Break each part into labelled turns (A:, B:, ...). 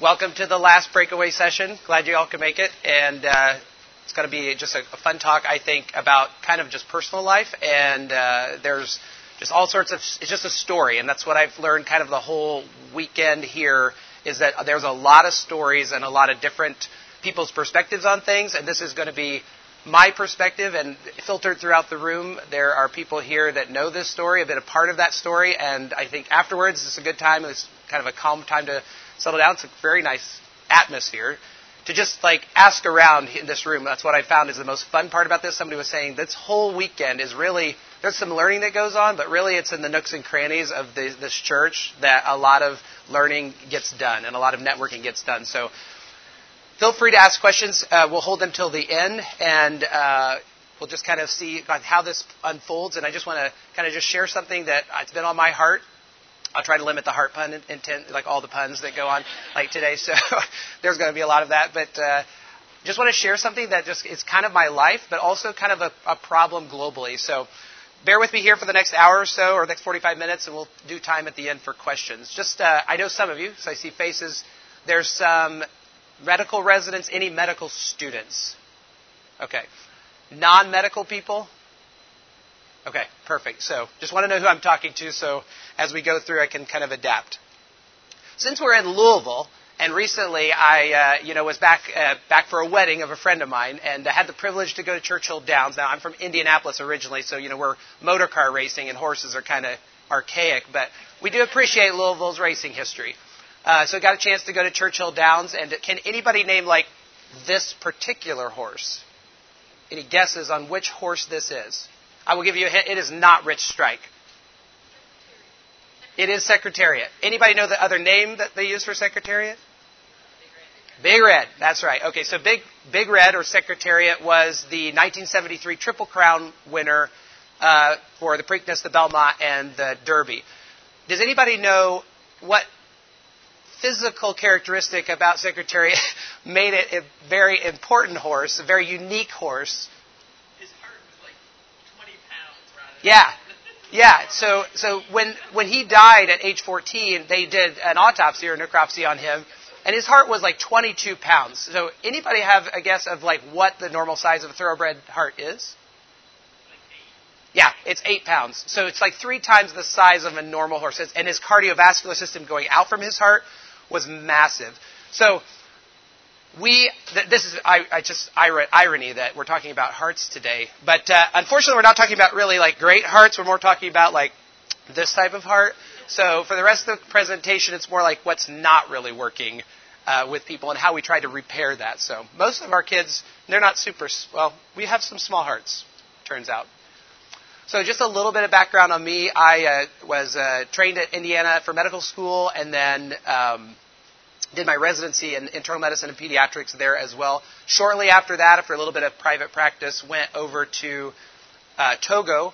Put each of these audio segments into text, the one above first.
A: welcome to the last breakaway session. Glad you all could make it. And uh, it's going to be just a, a, fun talk, I think, about kind of just personal life. And uh, there's just all sorts of, it's just a story. And that's what I've learned kind of the whole weekend here is that there's a lot of stories and a lot of different people's perspectives on things. And this is going to be my perspective and filtered throughout the room. There are people here that know this story, have been a part of that story, and I think afterwards it's a good time. It's kind of a calm time to settle down. It's a very nice atmosphere to just like ask around in this room. That's what I found is the most fun part about this. Somebody was saying this whole weekend is really there's some learning that goes on, but really it's in the nooks and crannies of the, this church that a lot of learning gets done and a lot of networking gets done. So feel free to ask questions. Uh, we'll hold them till the end, and uh, we'll just kind of see how this unfolds. And I just want to kind of just share something that it's been on my heart I'll try to limit the heart pun intent, like all the puns that go on like today. So there's going to be a lot of that, but uh, just want to share something that just is kind of my life, but also kind of a, a problem globally. So bear with me here for the next hour or so, or next 45 minutes, and we'll do time at the end for questions. Just uh, I know some of you, so I see faces. There's some medical residents. Any medical students? Okay. Non-medical people? Okay, perfect. So just want to know who I'm talking to so as we go through I can kind of adapt. Since we're in Louisville, and recently I, uh, you know, was back uh, back for a wedding of a friend of mine, and I had the privilege to go to Churchill Downs. Now I'm from Indianapolis originally, so you know we're motor car racing, and horses are kind of archaic, but we do appreciate Louisville's racing history. Uh, so I got a chance to go to Churchill Downs, and can anybody name like this particular horse? Any guesses on which horse this is? I will give you a hint. It is not Rich Strike. It is Secretariat. Anybody know the other name that they use for Secretariat? Big Red. That's right. Okay, so Big Big Red or Secretariat was the 1973 Triple Crown winner uh, for the Preakness, the Belmont, and the Derby. Does anybody know what physical characteristic about Secretariat made it a very important horse, a very unique horse? Yeah. Yeah, so so when when he died at age 14, they did an autopsy or necropsy on him, and his heart was like 22 pounds. So anybody have a guess of like what the normal size of a thoroughbred heart is? Yeah, it's eight pounds. So it's like three times the size of a normal horse. And his cardiovascular system going out from his heart was massive. So we this is I, I, just irony that we're talking about hearts today but uh, unfortunately we're not talking about really like great hearts. We're more talking about like this type of heart. So for the rest of the presentation it's more like what's not really working uh, with people and how we try to repair that. So most of our kids they're not super well we have some small hearts turns out. So just a little bit of background on me. I uh, was uh, trained at indiana for medical school and then um, did my residency in internal medicine and pediatrics there as well. Shortly after that, after a little bit of private practice, went over to uh, Togo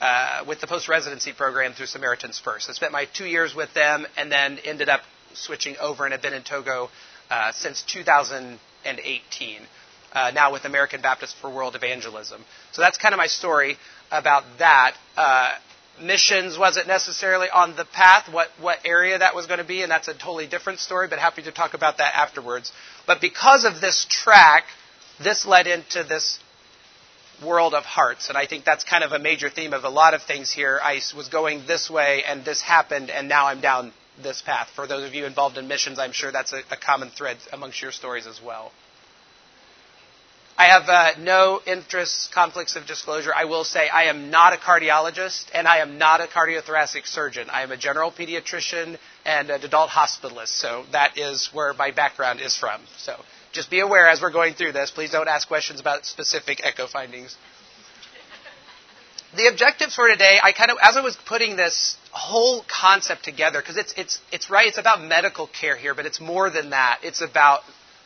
A: uh, with the post residency program through Samaritan's Purse. I spent my two years with them and then ended up switching over and have been in Togo uh, since 2018. Uh, now with American Baptist for World Evangelism. So that's kind of my story about that. Missions wasn't necessarily on the path, what, what area that was going to be, and that's a totally different story, but happy to talk about that afterwards. But because of this track, this led into this world of hearts, and I think that's kind of a major theme of a lot of things here. I was going this way, and this happened, and now I'm down this path. For those of you involved in missions, I'm sure that's a, a common thread amongst your stories as well. I have uh, no interests, conflicts of disclosure. I will say I am not a cardiologist and I am not a cardiothoracic surgeon. I am a general pediatrician and an adult hospitalist. So that is where my background is from. So just be aware as we're going through this. Please don't ask questions about specific echo findings. The objectives for today, I kind of, as I was putting this whole concept together, because it's, it's, it's right, it's about medical care here, but it's more than that. It's about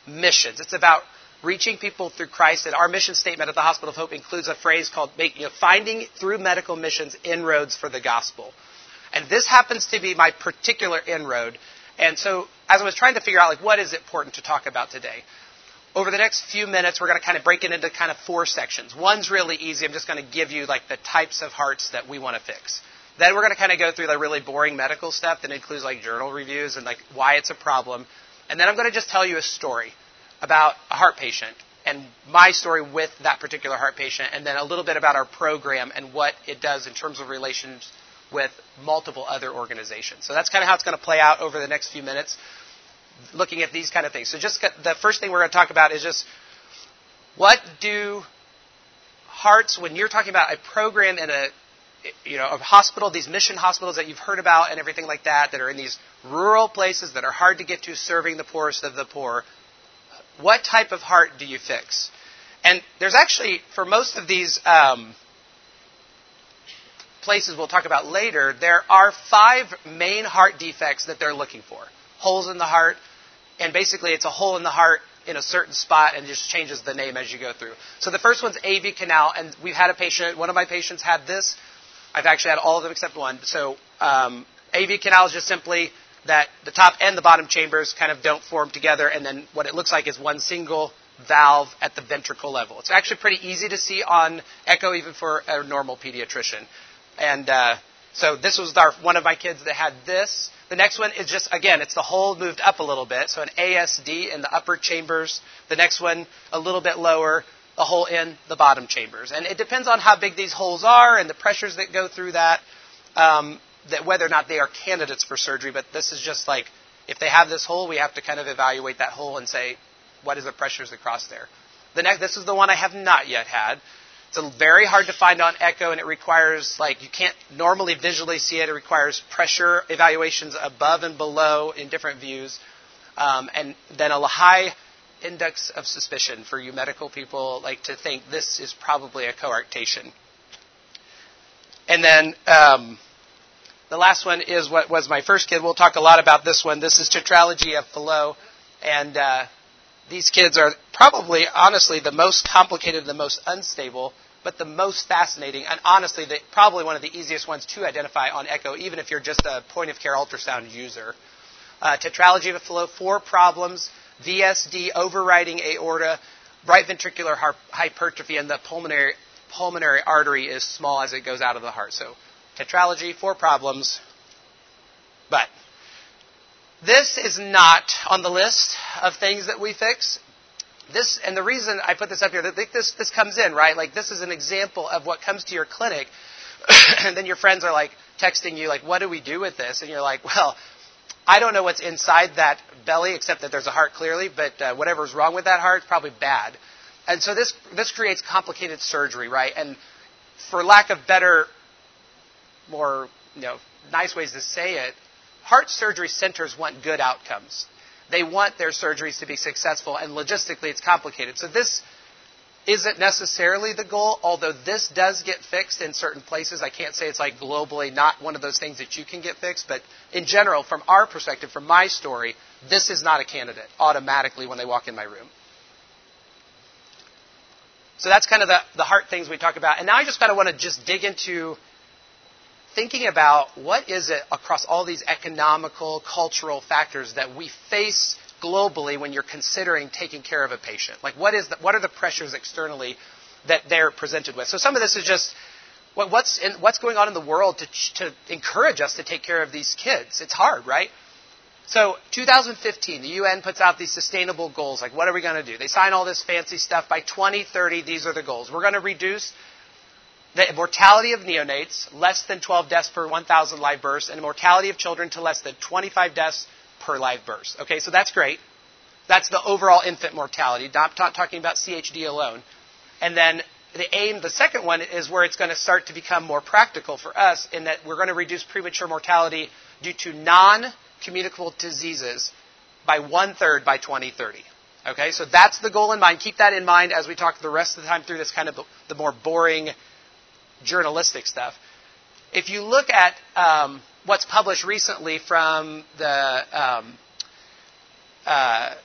A: missions. It's about reaching people through Christ. And our mission statement at the Hospital of Hope includes a phrase called you know, finding through medical missions inroads for the gospel. And this happens to be my particular inroad. And so as I was trying to figure out like what is important to talk about today, over the next few minutes we're going to kind of break it into kind of four sections. One's really easy. I'm just going to give you like the types of hearts that we want to fix. Then we're going to kind of go through the really boring medical stuff that includes like journal reviews and like why it's a problem. And then I'm going to just tell you a story about a heart patient and my story with that particular heart patient, and then a little bit about our program and what it does in terms of relations with multiple other organizations. So that's kind of how it's going to play out over the next few minutes, looking at these kind of things. So just the first thing we're going to talk about is just what do hearts, when you're talking about a program in a you know, a hospital, these mission hospitals that you've heard about and everything like that, that are in these rural places that are hard to get to, serving the poorest of the poor. What type of heart do you fix? And there's actually, for most of these um, places we'll talk about later, there are five main heart defects that they're looking for. Holes in the heart, and basically it's a hole in the heart in a certain spot and just changes the name as you go through. So the first one's AV canal, and we've had a patient, one of my patients had this. I've actually had all of them except one. So um, AV canal is just simply that the top and the bottom chambers kind of don't form together, and then what it looks like is one single valve at the ventricle level. It's actually pretty easy to see on echo, even for a normal pediatrician. And uh, so this was our, one of my kids that had this. The next one is just, again, it's the hole moved up a little bit. So an ASD in the upper chambers. The next one, a little bit lower, a hole in the bottom chambers. And it depends on how big these holes are and the pressures that go through that, um, that whether or not they are candidates for surgery. But this is just like, if they have this hole, we have to kind of evaluate that hole and say, what is the pressures across there? The next, this is the one I have not yet had. It's very hard to find on echo, and it requires like you can't normally visually see it. It requires pressure evaluations above and below in different views, um, and then a high index of suspicion for you medical people like to think this is probably a coarctation. And then um, the last one is what was my first kid. We'll talk a lot about this one. This is tetralogy of Fallot, and uh, these kids are probably, honestly, the most complicated, the most unstable, but the most fascinating, and honestly, the, probably one of the easiest ones to identify on echo, even if you're just a point of care ultrasound user. Uh, tetralogy of Fallot, four problems VSD, overriding aorta, right ventricular hypertrophy, and the pulmonary, pulmonary artery is small as it goes out of the heart. So, tetralogy, four problems, but this is not on the list of things that we fix. This, and the reason I put this up here, this, this comes in, right? Like, this is an example of what comes to your clinic, and then your friends are like texting you, like, what do we do with this? And you're like, well, I don't know what's inside that belly, except that there's a heart clearly, but uh, whatever's wrong with that heart is probably bad. And so this, this creates complicated surgery, right? And for lack of better, more, you know, nice ways to say it, heart surgery centers want good outcomes. They want their surgeries to be successful, and logistically, it's complicated. So this isn't necessarily the goal, although this does get fixed in certain places. I can't say it's like globally not one of those things that you can get fixed, but in general, from our perspective, from my story, this is not a candidate automatically when they walk in my room. So that's kind of the, the heart things we talk about. And now I just kind of want to just dig into thinking about what is it across all these economical, cultural factors that we face globally when you're considering taking care of a patient? Like, what, is the, what are the pressures externally that they're presented with? So, some of this is just what, what's, in, what's going on in the world to, to encourage us to take care of these kids. It's hard, right? So, 2015, the UN puts out these sustainable goals. Like, what are we going to do? They sign all this fancy stuff. By 2030, these are the goals. We're going to reduce the mortality of neonates, less than 12 deaths per 1,000 live births, and mortality of children to less than 25 deaths per live birth. Okay, so that's great. That's the overall infant mortality. Not talking about CHD alone. And then the aim, the second one, is where it's going to start to become more practical for us in that we're going to reduce premature mortality due to non communicable diseases by one third by 2030. Okay, so that's the goal in mind. Keep that in mind as we talk the rest of the time through this kind of the more boring journalistic stuff. If you look at um, what's published recently from the um, uh,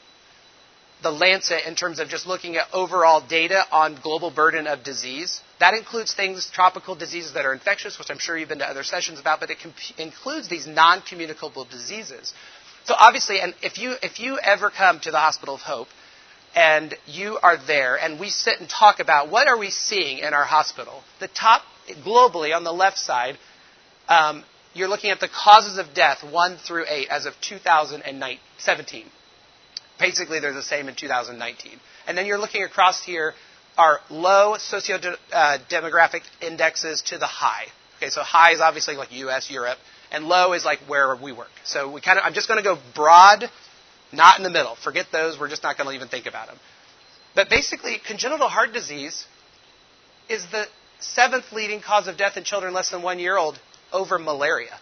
A: the Lancet in terms of just looking at overall data on global burden of disease. That includes things, tropical diseases that are infectious, which I'm sure you've been to other sessions about, but it comp- includes these non-communicable diseases. So obviously, and if you if you ever come to the Hospital of Hope and you are there and we sit and talk about what are we seeing in our hospital, the top globally on the left side um, you're looking at the causes of death 1 through 8 as of 2017. basically they're the same in 2019. And then you're looking across here are low socio-demographic indexes to the high. Okay, so high is obviously like U.S., Europe, and low is like where we work. So we kind of, I'm just going to go broad, not in the middle. Forget those. We're just not going to even think about them. But basically, congenital heart disease is the seventh leading cause of death in children less than one year old over malaria.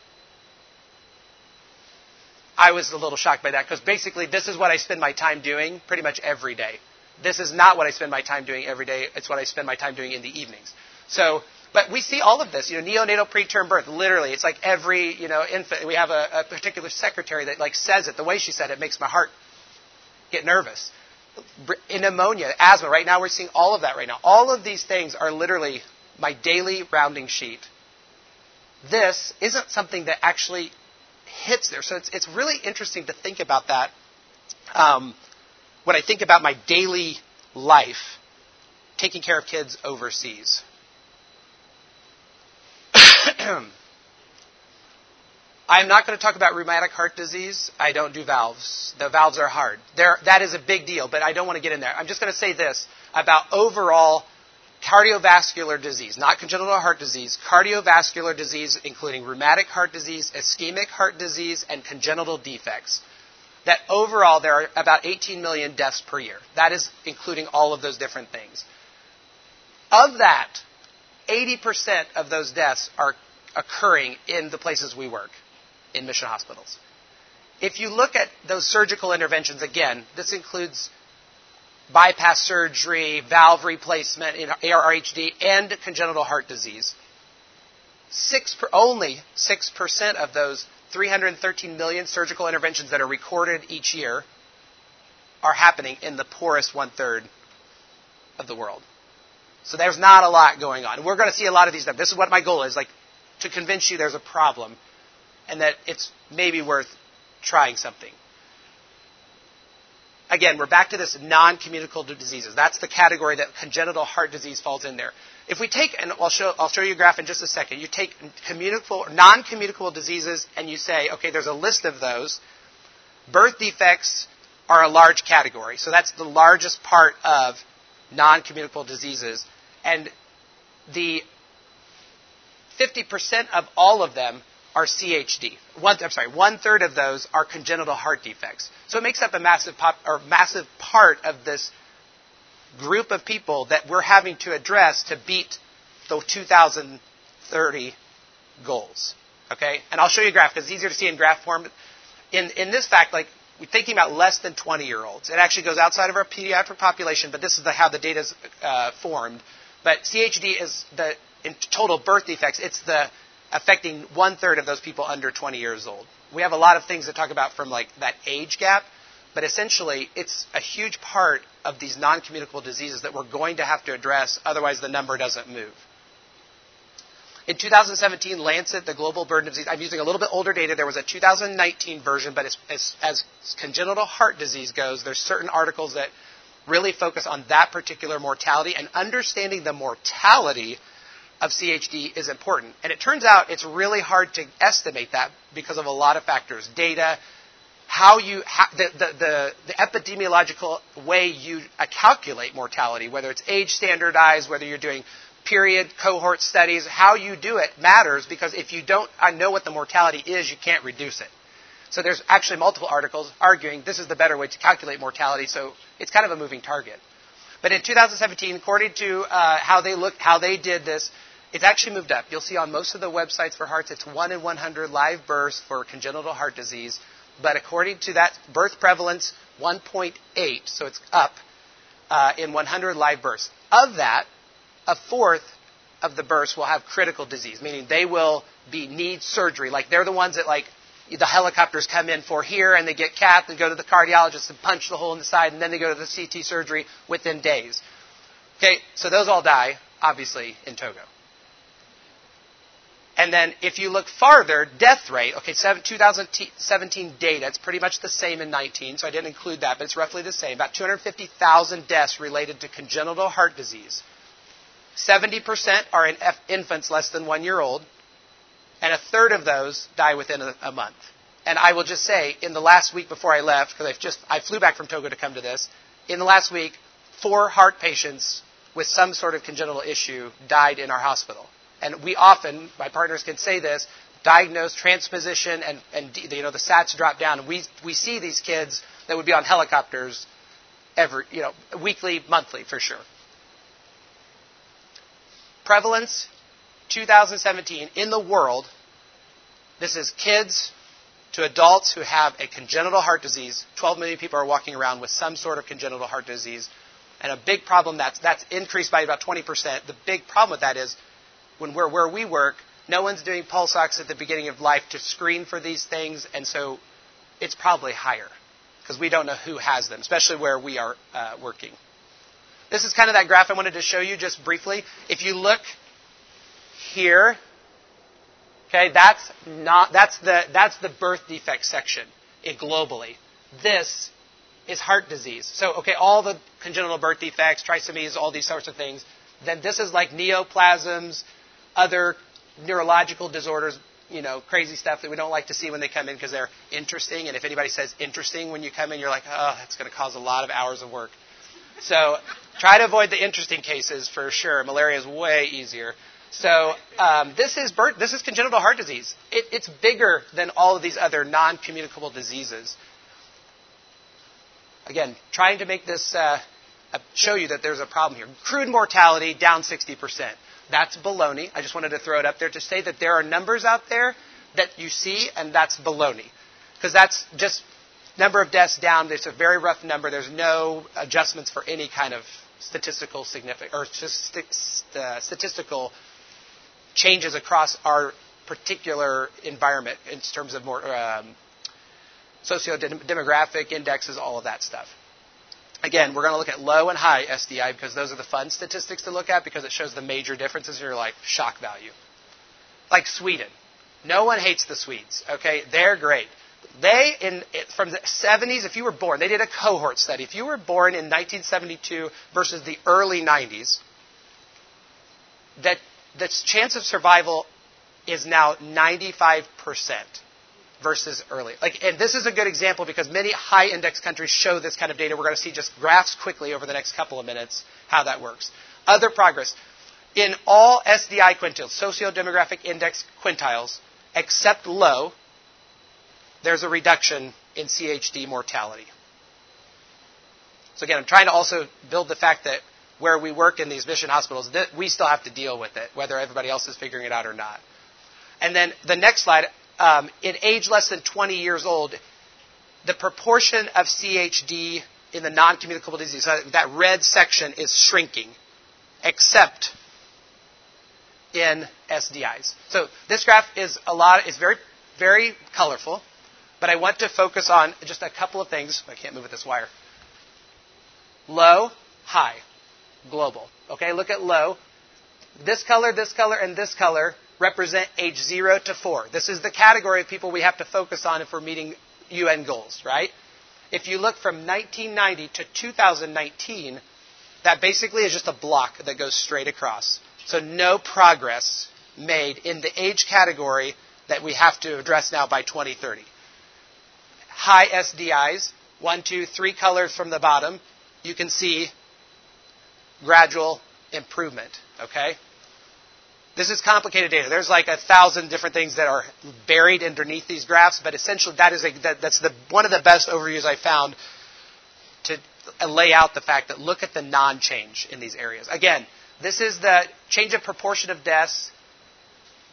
A: I was a little shocked by that because basically this is what I spend my time doing pretty much every day. This is not what I spend my time doing every day. It's what I spend my time doing in the evenings. So, but we see all of this, you know, neonatal preterm birth. Literally, it's like every, you know, infant. We have a, a particular secretary that like says it. The way she said it makes my heart get nervous. In pneumonia, asthma. Right now, we're seeing all of that right now. All of these things are literally my daily rounding sheet. This isn't something that actually hits there. So it's, it's really interesting to think about that. Um, when I think about my daily life, taking care of kids overseas. I'm not going to talk about rheumatic heart disease. I don't do valves. The valves are hard. They're, that is a big deal, but I don't want to get in there. I'm just going to say this about overall cardiovascular disease, not congenital heart disease, cardiovascular disease, including rheumatic heart disease, ischemic heart disease, and congenital defects. That overall there are about 18 million deaths per year. That is including all of those different things. Of that, 80% of those deaths are occurring in the places we work, in mission hospitals. If you look at those surgical interventions, again, this includes bypass surgery, valve replacement in ARHD, and congenital heart disease. Six per, only 6% of those 313 million surgical interventions that are recorded each year are happening in the poorest one third of the world. So there's not a lot going on. We're going to see a lot of these. This is what my goal is, like to convince you there's a problem and that it's maybe worth trying something. Again, we're back to this non-communicable diseases. That's the category that congenital heart disease falls in there. If we take, and I'll show, I'll show you a graph in just a second, you take communicable, non-communicable diseases and you say, okay, there's a list of those. Birth defects are a large category. So that's the largest part of non-communicable diseases. And the 50% of all of them are CHD. One, I'm sorry, one third of those are congenital heart defects. So it makes up a massive pop, or massive part of this group of people that we're having to address to beat the 2030 goals. Okay, and I'll show you a graph because it's easier to see in graph form. In in this fact, like we're thinking about less than 20 year olds. It actually goes outside of our pediatric population, but this is the, how the data is uh, formed. But CHD is the total birth defects. It's the affecting one third of those people under 20 years old. We have a lot of things to talk about from like that age gap, but essentially it's a huge part of these non-communicable diseases that we're going to have to address, otherwise the number doesn't move. In 2017, Lancet, the Global Burden of Disease, I'm using a little bit older data. There was a 2019 version, but as, as, as congenital heart disease goes, there's certain articles that really focus on that particular mortality and understanding the mortality of CHD is important. And it turns out it's really hard to estimate that because of a lot of factors. Data, how you, the, the, the, the, epidemiological way you calculate mortality, whether it's age standardized, whether you're doing period cohort studies, how you do it matters because if you don't know what the mortality is, you can't reduce it. So there's actually multiple articles arguing this is the better way to calculate mortality, so it's kind of a moving target. But in 2017, according to uh, how they looked, how they did this, it's actually moved up. You'll see on most of the websites for hearts, it's 1 in 100 live births for congenital heart disease. But according to that birth prevalence, 1.8, so it's up uh, in 100 live births. Of that, a fourth of the births will have critical disease, meaning they will be need surgery. Like they're the ones that like the helicopters come in for here and they get cath and go to the cardiologist and punch the hole in the side and then they go to the CT surgery within days. Okay, so those all die, obviously, in Togo. And then if you look farther, death rate, okay, 2017 data, it's pretty much the same in 19, so I didn't include that, but it's roughly the same. About 250,000 deaths related to congenital heart disease. 70% are in infants less than one year old, and a third of those die within a, a month. And I will just say, in the last week before I left, because I just I flew back from Togo to come to this, in the last week, four heart patients with some sort of congenital issue died in our hospital. And we often, my partners can say this, diagnose transposition and, and you know the SATs drop down. And we we see these kids that would be on helicopters every you know weekly, monthly for sure. Prevalence 2017 in the world. This is kids to adults who have a congenital heart disease. 12 million people are walking around with some sort of congenital heart disease. And a big problem that's, that's increased by about 20%. The big problem with that is when we're where we work, no one's doing pulse ox at the beginning of life to screen for these things, and so it's probably higher because we don't know who has them, especially where we are uh, working. This is kind of that graph I wanted to show you just briefly. If you look here, Okay, that's not that's the that's the birth defect section it, globally. This is heart disease. So okay, all the congenital birth defects, trisomies, all these sorts of things. Then this is like neoplasms, other neurological disorders, you know, crazy stuff that we don't like to see when they come in because they're interesting. And if anybody says interesting when you come in, you're like, oh, that's going to cause a lot of hours of work. So try to avoid the interesting cases for sure. Malaria is way easier. So um, this is this is congenital heart disease. It, it's bigger than all of these other non-communicable diseases. Again, trying to make this uh, show you that there's a problem here. Crude mortality down 60%. That's baloney. I just wanted to throw it up there to say that there are numbers out there that you see, and that's baloney. Because that's just number of deaths down. It's a very rough number. There's no adjustments for any kind of statistical significance or uh, statistical changes across our particular environment in terms of more um, socio-demographic indexes, all of that stuff. Again, we're going to look at low and high SDI because those are the fun statistics to look at because it shows the major differences in your life. Shock value. Like Sweden. No one hates the Swedes, okay? They're great. They, in, from the 70s, if you were born, they did a cohort study. If you were born in 1972 versus the early 90s, that the chance of survival is now 95% versus early. Like, and this is a good example because many high index countries show this kind of data. We're going to see just graphs quickly over the next couple of minutes how that works. Other progress. In all SDI quintiles, socio-demographic index quintiles, except low, there's a reduction in CHD mortality. So again, I'm trying to also build the fact that where we work in these mission hospitals, we still have to deal with it, whether everybody else is figuring it out or not. And then the next slide, um, in age less than 20 years old, the proportion of CHD in the non-communicable disease, so that red section is shrinking, except in SDIs. So this graph is a lot, is very, very colorful, but I want to focus on just a couple of things. I can't move with this wire. Low, high global. Okay, look at low. This color, this color, and this color represent age 0 to 4. This is the category of people we have to focus on if we're meeting UN goals, right? If you look from 1990 to 2019, that basically is just a block that goes straight across. So no progress made in the age category that we have to address now by 2030. High SDIs, one, two, three colors from the bottom, you can see gradual improvement. Okay? This is complicated data. There's like a thousand different things that are buried underneath these graphs, but essentially that is a, that, that's the, one of the best overviews I found to lay out the fact that look at the non-change in these areas. Again, this is the change of proportion of deaths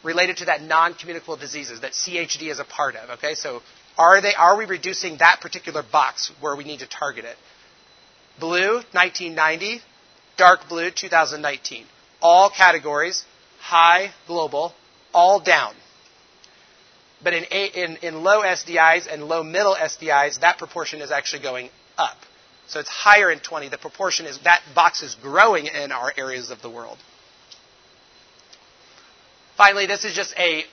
A: related to that non-communicable diseases that CHD is a part of. Okay, so are they are we reducing that particular box where we need to target it? Blue, 1990, dark blue 2019. All categories, high, global, all down. But in, in, in low SDIs and low middle SDIs, that proportion is actually going up. So it's higher in 20. The proportion is, that box is growing in our areas of the world. Finally, this is just a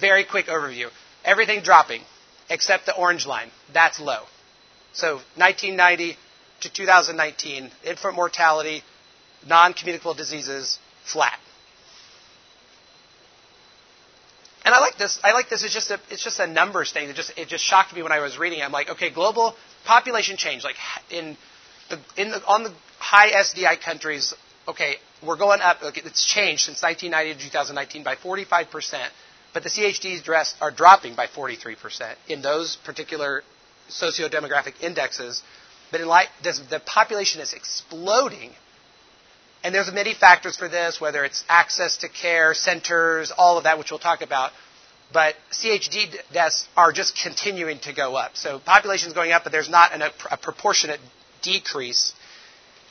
A: very quick overview. Everything dropping except the orange line. That's low. So 1990 to 2019, infant mortality non communicable diseases flat. And I like this. I like this. It's just a, it's just a numbers thing. It just, it just shocked me when I was reading it. I'm like, okay, global population change, like in the, in the, on the high SDI countries, okay, we're going up. It's changed since 1990 to 2019 by 45 percent, but the CHDs are dropping by 43 percent in those particular socio-demographic indexes. But in light, this, the population is exploding. And there's many factors for this, whether it's access to care, centers, all of that, which we'll talk about. But CHD deaths are just continuing to go up. So population is going up, but there's not an, a, a proportionate decrease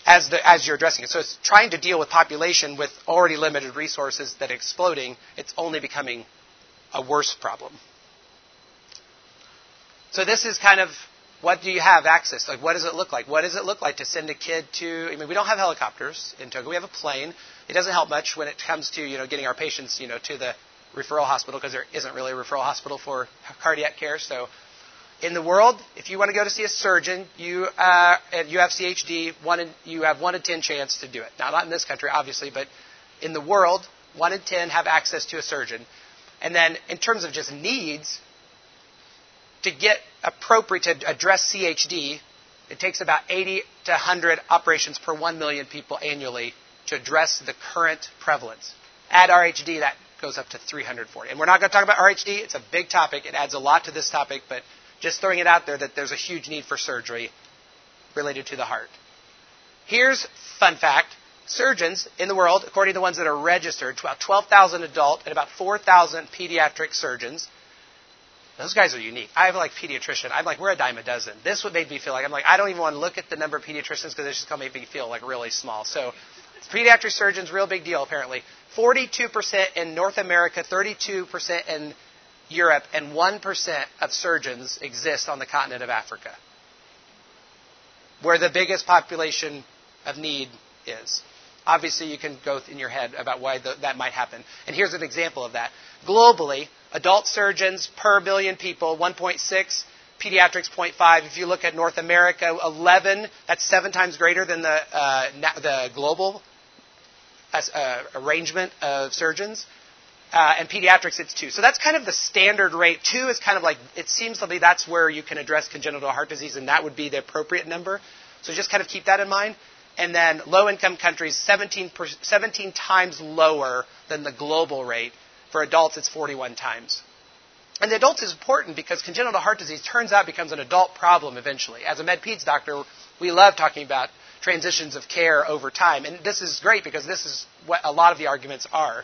A: as, the, as you're addressing it. So it's trying to deal with population with already limited resources that are exploding. It's only becoming a worse problem. So this is kind of what do you have access? Like, what does it look like? What does it look like to send a kid to? I mean, we don't have helicopters in Togo. We have a plane. It doesn't help much when it comes to you know getting our patients you know to the referral hospital because there isn't really a referral hospital for cardiac care. So, in the world, if you want to go to see a surgeon, you uh, and you have CHD, one in, you have one in ten chance to do it. Now, not in this country, obviously, but in the world, one in ten have access to a surgeon. And then, in terms of just needs, to get appropriate to address CHD, it takes about 80 to 100 operations per 1 million people annually to address the current prevalence. Add RHD, that goes up to 340. And we're not going to talk about RHD. It's a big topic. It adds a lot to this topic, but just throwing it out there that there's a huge need for surgery related to the heart. Here's fun fact. Surgeons in the world, according to the ones that are registered, about 12,000 adult and about 4,000 pediatric surgeons. Those guys are unique. I have like pediatrician. I'm like, we're a dime a dozen. This would make me feel like I'm like, I don't even want to look at the number of pediatricians because it's just going to make me feel like really small. So, pediatric surgeons, real big deal apparently. 42% in North America, 32% in Europe, and 1% of surgeons exist on the continent of Africa, where the biggest population of need is. Obviously, you can go in your head about why the, that might happen. And here's an example of that. Globally, adult surgeons per billion people, 1.6. Pediatrics 0.5. If you look at North America, 11. That's seven times greater than the uh, the global uh, arrangement of surgeons. Uh, and pediatrics, it's two. So that's kind of the standard rate. Two is kind of like, it seems to be that's where you can address congenital heart disease, and that would be the appropriate number. So just kind of keep that in mind. And then low income countries, 17, 17 times lower than the global rate. For adults, it's 41 times. And the adults is important because congenital heart disease turns out becomes an adult problem eventually. As a med peds doctor, we love talking about transitions of care over time. And this is great because this is what a lot of the arguments are.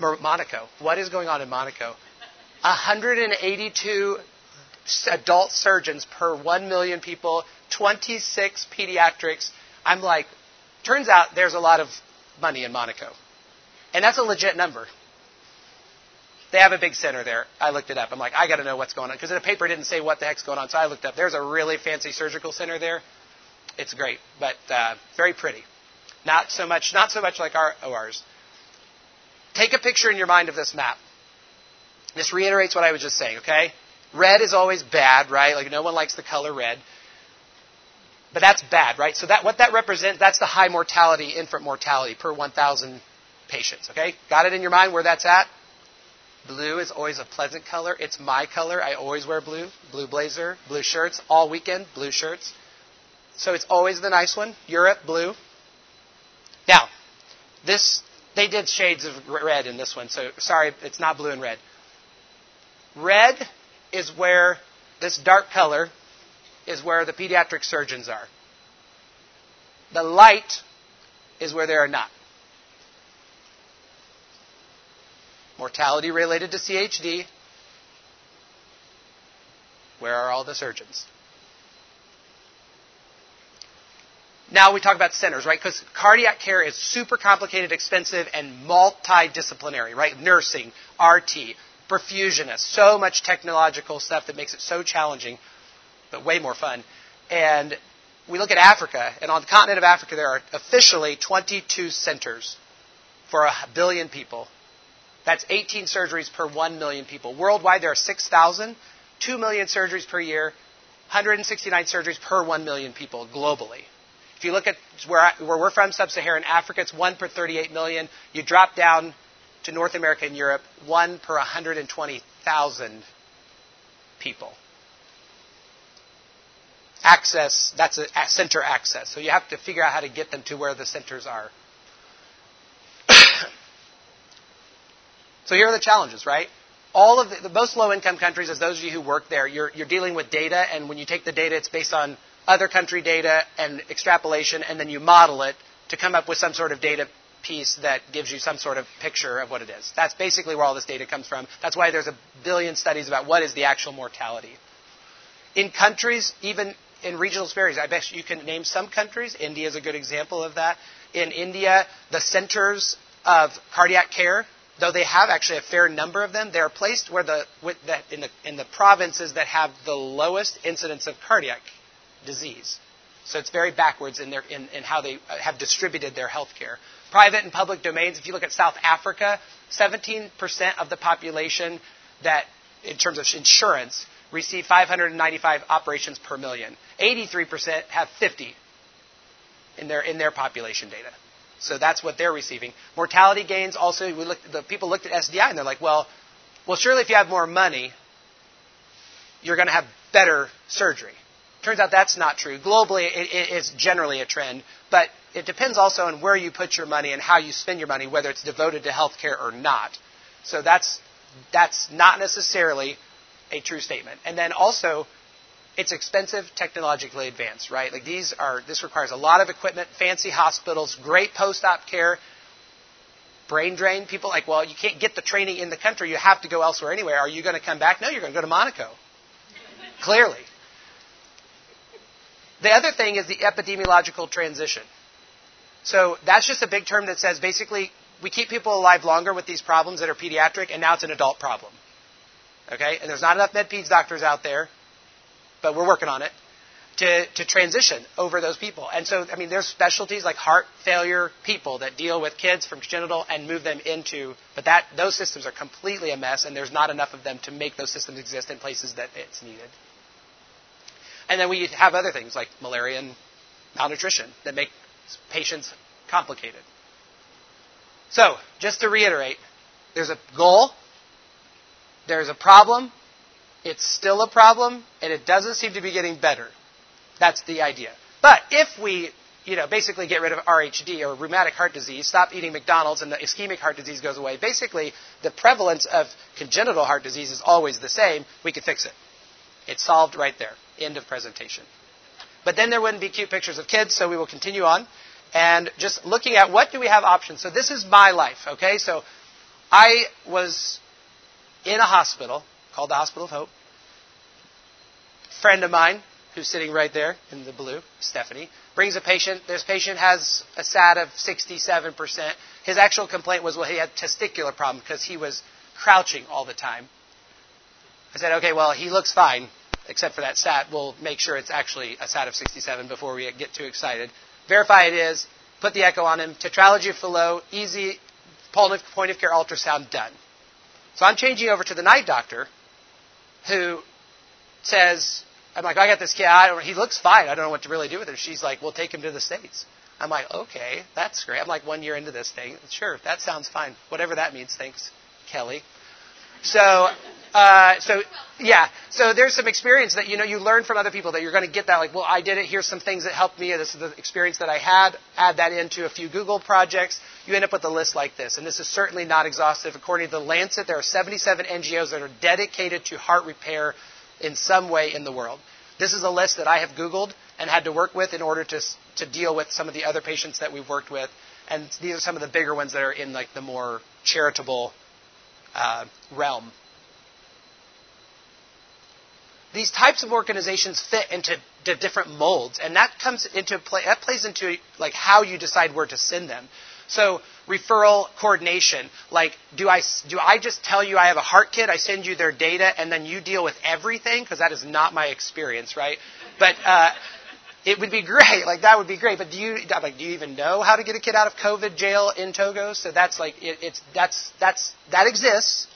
A: Monaco. What is going on in Monaco? 182 adult surgeons per 1 million people, 26 pediatrics. I'm like, turns out there's a lot of money in Monaco. And that's a legit number. They have a big center there. I looked it up. I'm like, I got to know what's going on because the paper didn't say what the heck's going on. So I looked up. There's a really fancy surgical center there. It's great, but uh, very pretty. Not so much, not so much like our ORs. Take a picture in your mind of this map. This reiterates what I was just saying. Okay, red is always bad, right? Like no one likes the color red. But that's bad, right? So that what that represents, that's the high mortality, infant mortality per 1,000 patients. Okay? Got it in your mind where that's at? Blue is always a pleasant color. It's my color. I always wear blue. Blue blazer, blue shirts, all weekend, blue shirts. So it's always the nice one. Europe, blue. Now, this, they did shades of red in this one, so sorry, it's not blue and red. Red is where this dark color is where the pediatric surgeons are. The light is where they are not. Mortality related to CHD. Where are all the surgeons? Now we talk about centers, right? Because cardiac care is super complicated, expensive, and multidisciplinary, right? Nursing, RT, perfusionists, so much technological stuff that makes it so challenging, but way more fun. And we look at Africa, and on the continent of Africa, there are officially 22 centers for a billion people. That's 18 surgeries per 1 million people. Worldwide, there are 6,000, 2 million surgeries per year, 169 surgeries per 1 million people globally. If you look at where, I, where we're from, sub Saharan Africa, it's 1 per 38 million. You drop down to North America and Europe, one per 120,000 people. Access, that's a, center access. So you have to figure out how to get them to where the centers are. so here are the challenges, right? all of the, the most low income countries, as those of you who work there, you're, you're dealing with data, and when you take the data, it's based on other country data and extrapolation, and then you model it to come up with some sort of data piece that gives you some sort of picture of what it is. That's basically where all this data comes from. That's why there's a billion studies about what is the actual mortality. In countries, even in regional disparities, I bet you can name some countries. India is a good example of that. In India, the centers of cardiac care though they have actually a fair number of them, they are placed where the, the, in, the, in the provinces that have the lowest incidence of cardiac disease. So it's very backwards in, their, in, in how they have distributed their health care. Private and public domains, if you look at South Africa, 17% of the population that, in terms of insurance, receive 595 operations per million. 83% have 50 in their, in their population data. So that's what they're receiving. Mortality gains also, we looked, the people looked at SDI and they're like, well, well, surely if you have more money, you're going to have better surgery. Turns out that's not true. Globally, it, it is generally a trend, but it depends also on where you put your money and how you spend your money, whether it's devoted to healthcare or not. So that's that's not necessarily a true statement. And then also, it's expensive, technologically advanced, right? Like these are, this requires a lot of equipment, fancy hospitals, great post-op care, brain drain. People like, well, you can't get the training in the country. You have to go elsewhere anyway. Are you going to come back? No, you're going to go to Monaco. Clearly. The other thing is the epidemiological transition. So that's just a big term that says basically we keep people alive longer with these problems that are pediatric, and now it's an adult problem. Okay? And there's not enough med peds doctors out there but we're working on it to, to transition over those people. And so, I mean, there's specialties like heart failure people that deal with kids from congenital and move them into, but that those systems are completely a mess, and there's not enough of them to make those systems exist in places that it's needed. And then we have other things like malaria and malnutrition that make patients complicated. So, just to reiterate, there's a goal, there's a problem, it's still a problem, and it doesn't seem to be getting better. That's the idea. But if we, you know, basically get rid of RHD or rheumatic heart disease, stop eating McDonald's, and the ischemic heart disease goes away, basically the prevalence of congenital heart disease is always the same. We could fix it. It's solved right there. End of presentation. But then there wouldn't be cute pictures of kids, so we will continue on. And just looking at what do we have options. So this is my life, okay? So I was in a hospital called the Hospital of Hope. Friend of mine, who's sitting right there in the blue, Stephanie, brings a patient. This patient has a SAT of 67%. His actual complaint was, well, he had testicular problem because he was crouching all the time. I said, okay, well, he looks fine, except for that SAT. We'll make sure it's actually a SAT of 67 before we get too excited. Verify it is, put the echo on him, tetralogy of Fallot, easy point of care ultrasound done. So I'm changing over to the night doctor, who says, I'm like, I got this kid. I don't, he looks fine. I don't know what to really do with him. She's like, well, take him to the States. I'm like, okay, that's great. I'm like one year into this thing. Sure, that sounds fine. Whatever that means. Thanks, Kelly. So, uh, so yeah. So there's some experience that you know you learn from other people that you're going to get that. Like, well, I did it. Here's some things that helped me. This is the experience that I had. Add that into a few Google projects. You end up with a list like this, and this is certainly not exhaustive. According to the Lancet, there are 77 NGOs that are dedicated to heart repair in some way in the world. This is a list that I have Googled and had to work with in order to, to deal with some of the other patients that we've worked with. And these are some of the bigger ones that are in like the more charitable uh, realm. These types of organizations fit into different molds, and that comes into play. That plays into like how you decide where to send them. So referral coordination, like do I do I just tell you I have a heart kit, I send you their data, and then you deal with everything? Because that is not my experience, right? But uh, it would be great, like that would be great. But do you like do you even know how to get a kid out of COVID jail in Togo? So that's like it, it's that's that's that exists,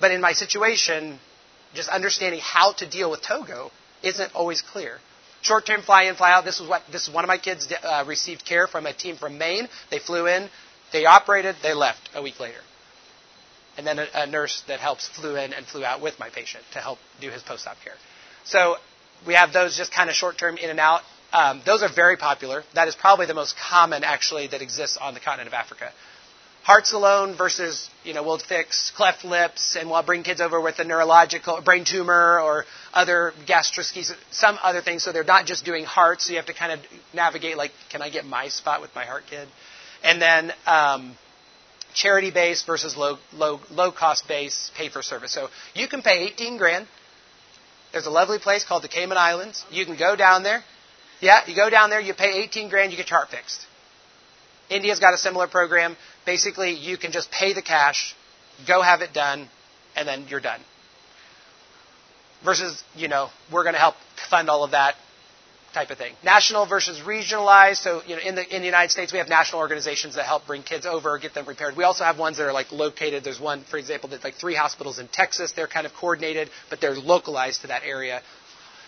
A: but in my situation, just understanding how to deal with Togo isn't always clear. Short-term fly-in, fly-out. This is what this is. One of my kids uh, received care from a team from Maine. They flew in, they operated, they left a week later. and then a, a nurse that helps flew in and flew out with my patient to help do his post-op care. So we have those just kind of short-term in and out. Um, those are very popular. That is probably the most common, actually, that exists on the continent of Africa. Hearts alone versus, you know, we'll fix cleft lips and we'll bring kids over with a neurological brain tumor or other gastroschisis, some other things. So they're not just doing hearts. So you have to kind of navigate, like, can I get my spot with my heart kid? And then um, charity based versus low, low, low cost base pay for service. So you can pay 18 grand. There's a lovely place called the Cayman Islands. You can go down there. Yeah, you go down there, you pay 18 grand, you get your heart fixed. India's got a similar program. Basically, you can just pay the cash, go have it done, and then you're done. Versus, you know, we're going to help fund all of that type of thing. National versus regionalized. So, you know, in the in the United States, we have national organizations that help bring kids over, get them repaired. We also have ones that are like located. There's one, for example, that's like three hospitals in Texas. They're kind of coordinated, but they're localized to that area.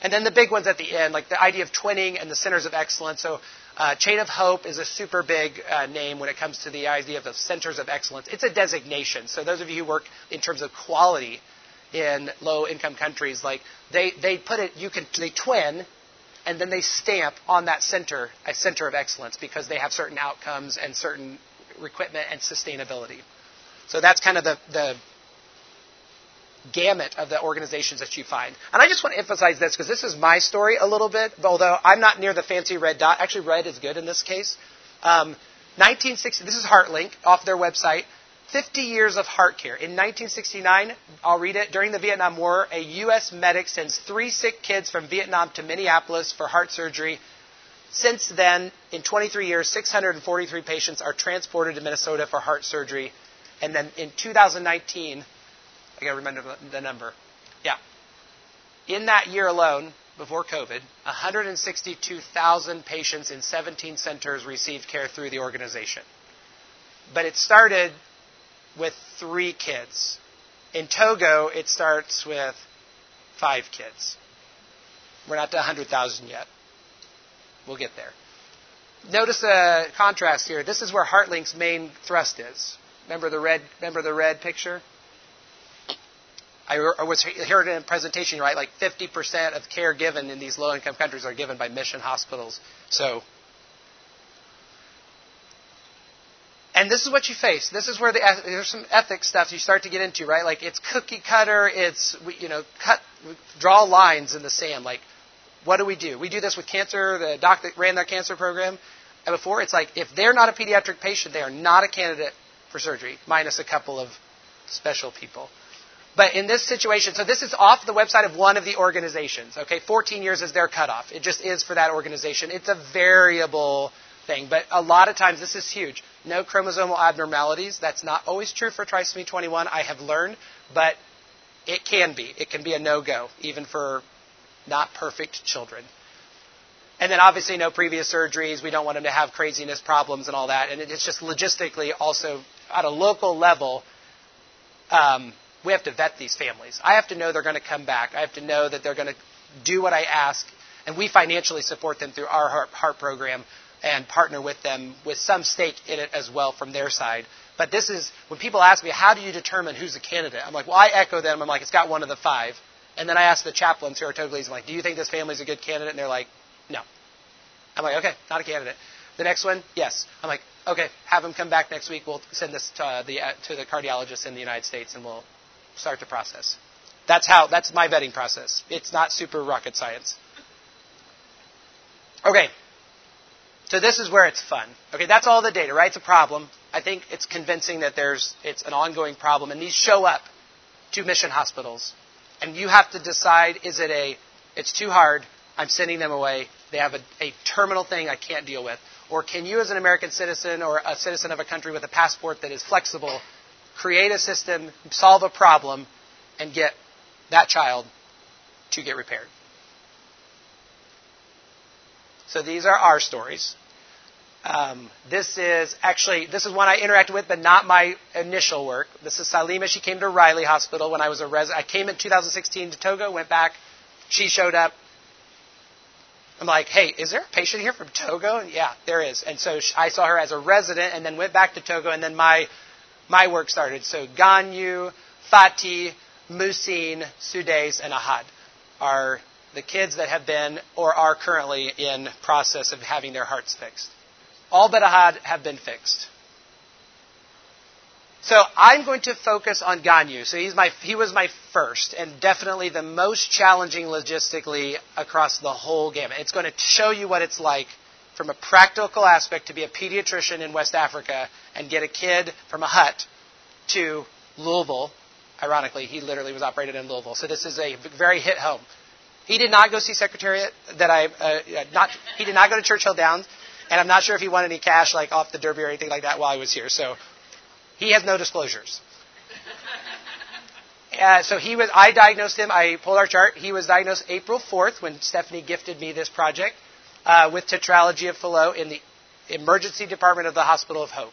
A: And then the big ones at the end, like the idea of twinning and the centers of excellence. So, uh, Chain of Hope is a super big uh, name when it comes to the idea of the centers of excellence. It's a designation. So, those of you who work in terms of quality in low income countries, like they, they put it, you can, they twin and then they stamp on that center a center of excellence because they have certain outcomes and certain equipment and sustainability. So that's kind of the, the gamut of the organizations that you find. And I just want to emphasize this because this is my story a little bit, although I'm not near the fancy red dot. Actually, red is good in this case. Um, 1960, this is HeartLink off their website. 50 years of heart care. In 1969, I'll read it. During the Vietnam War, a U.S. medic sends three sick kids from Vietnam to Minneapolis for heart surgery. Since then, in 23 years, 643 patients are transported to Minnesota for heart surgery. And then in 2019, I got to remember the number. Yeah. In that year alone, before COVID, 162,000 patients in 17 centers received care through the organization. But it started with three kids. In Togo, it starts with five kids. We're not to 100,000 yet. We'll get there. Notice the contrast here. This is where HeartLink's main thrust is. Remember the red, remember the red picture? I was heard in a presentation, right? Like 50% of care given in these low income countries are given by mission hospitals. So And this is what you face. This is where the, there's some ethics stuff you start to get into, right? Like it's cookie cutter. It's you know cut, draw lines in the sand. Like what do we do? We do this with cancer. The doc that ran that cancer program and before, it's like if they're not a pediatric patient, they are not a candidate for surgery, minus a couple of special people. But in this situation, so this is off the website of one of the organizations. Okay, 14 years is their cutoff. It just is for that organization. It's a variable thing. But a lot of times, this is huge. No chromosomal abnormalities. That's not always true for trisomy 21, I have learned, but it can be. It can be a no go, even for not perfect children. And then obviously no previous surgeries. We don't want them to have craziness problems and all that. And it's just logistically also at a local level, um, we have to vet these families. I have to know they're going to come back. I have to know that they're going to do what I ask. And we financially support them through our heart, heart program and partner with them with some stake in it as well from their side. But this is when people ask me, how do you determine who's a candidate? I'm like, well, I echo them. I'm like, it's got one of the five. And then I ask the chaplains who are Togolese, I'm like, do you think this family's a good candidate? And they're like, no. I'm like, okay, not a candidate. The next one, yes. I'm like, okay, have them come back next week. We'll send this to, uh, the, uh, to the cardiologist in the United States and we'll start the process. That's how, that's my vetting process. It's not super rocket science. Okay, so this is where it's fun. Okay, that's all the data, right? It's a problem. I think it's convincing that there's it's an ongoing problem, and these show up to mission hospitals, and you have to decide: is it a it's too hard, I'm sending them away. They have a, a terminal thing I can't deal with, or can you, as an American citizen or a citizen of a country with a passport that is flexible, create a system, solve a problem, and get that child to get repaired? So these are our stories. Um, this is actually this is one I interacted with, but not my initial work. This is Salima. She came to Riley Hospital when I was a resident. I came in 2016 to Togo, went back. She showed up. I'm like, hey, is there a patient here from Togo? And yeah, there is. And so I saw her as a resident, and then went back to Togo, and then my my work started. So Ganyu, Fati, Musin, Sudais, and Ahad are the kids that have been or are currently in process of having their hearts fixed. All but Ahad have been fixed. So I'm going to focus on Ganyu. So he's my, he was my first and definitely the most challenging logistically across the whole gamut. It's going to show you what it's like from a practical aspect to be a pediatrician in West Africa and get a kid from a hut to Louisville. Ironically, he literally was operated in Louisville. So this is a very hit home. He did not go see Secretariat. That I uh, not. He did not go to Churchill Downs, and I'm not sure if he won any cash like off the Derby or anything like that while he was here. So he has no disclosures. Uh, so he was. I diagnosed him. I pulled our chart. He was diagnosed April 4th when Stephanie gifted me this project uh, with tetralogy of Fallot in the emergency department of the Hospital of Hope.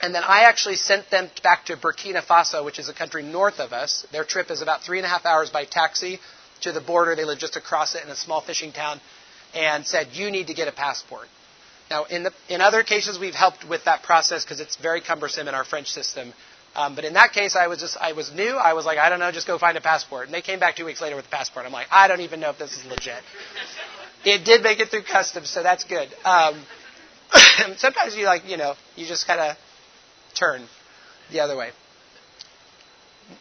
A: And then I actually sent them back to Burkina Faso, which is a country north of us. Their trip is about three and a half hours by taxi to the border. They live just across it in a small fishing town, and said, "You need to get a passport." Now, in, the, in other cases, we've helped with that process because it's very cumbersome in our French system. Um, but in that case, I was just I was new. I was like, I don't know, just go find a passport. And they came back two weeks later with a passport. I'm like, I don't even know if this is legit. it did make it through customs, so that's good. Um, sometimes you like, you know, you just kind of turn the other way.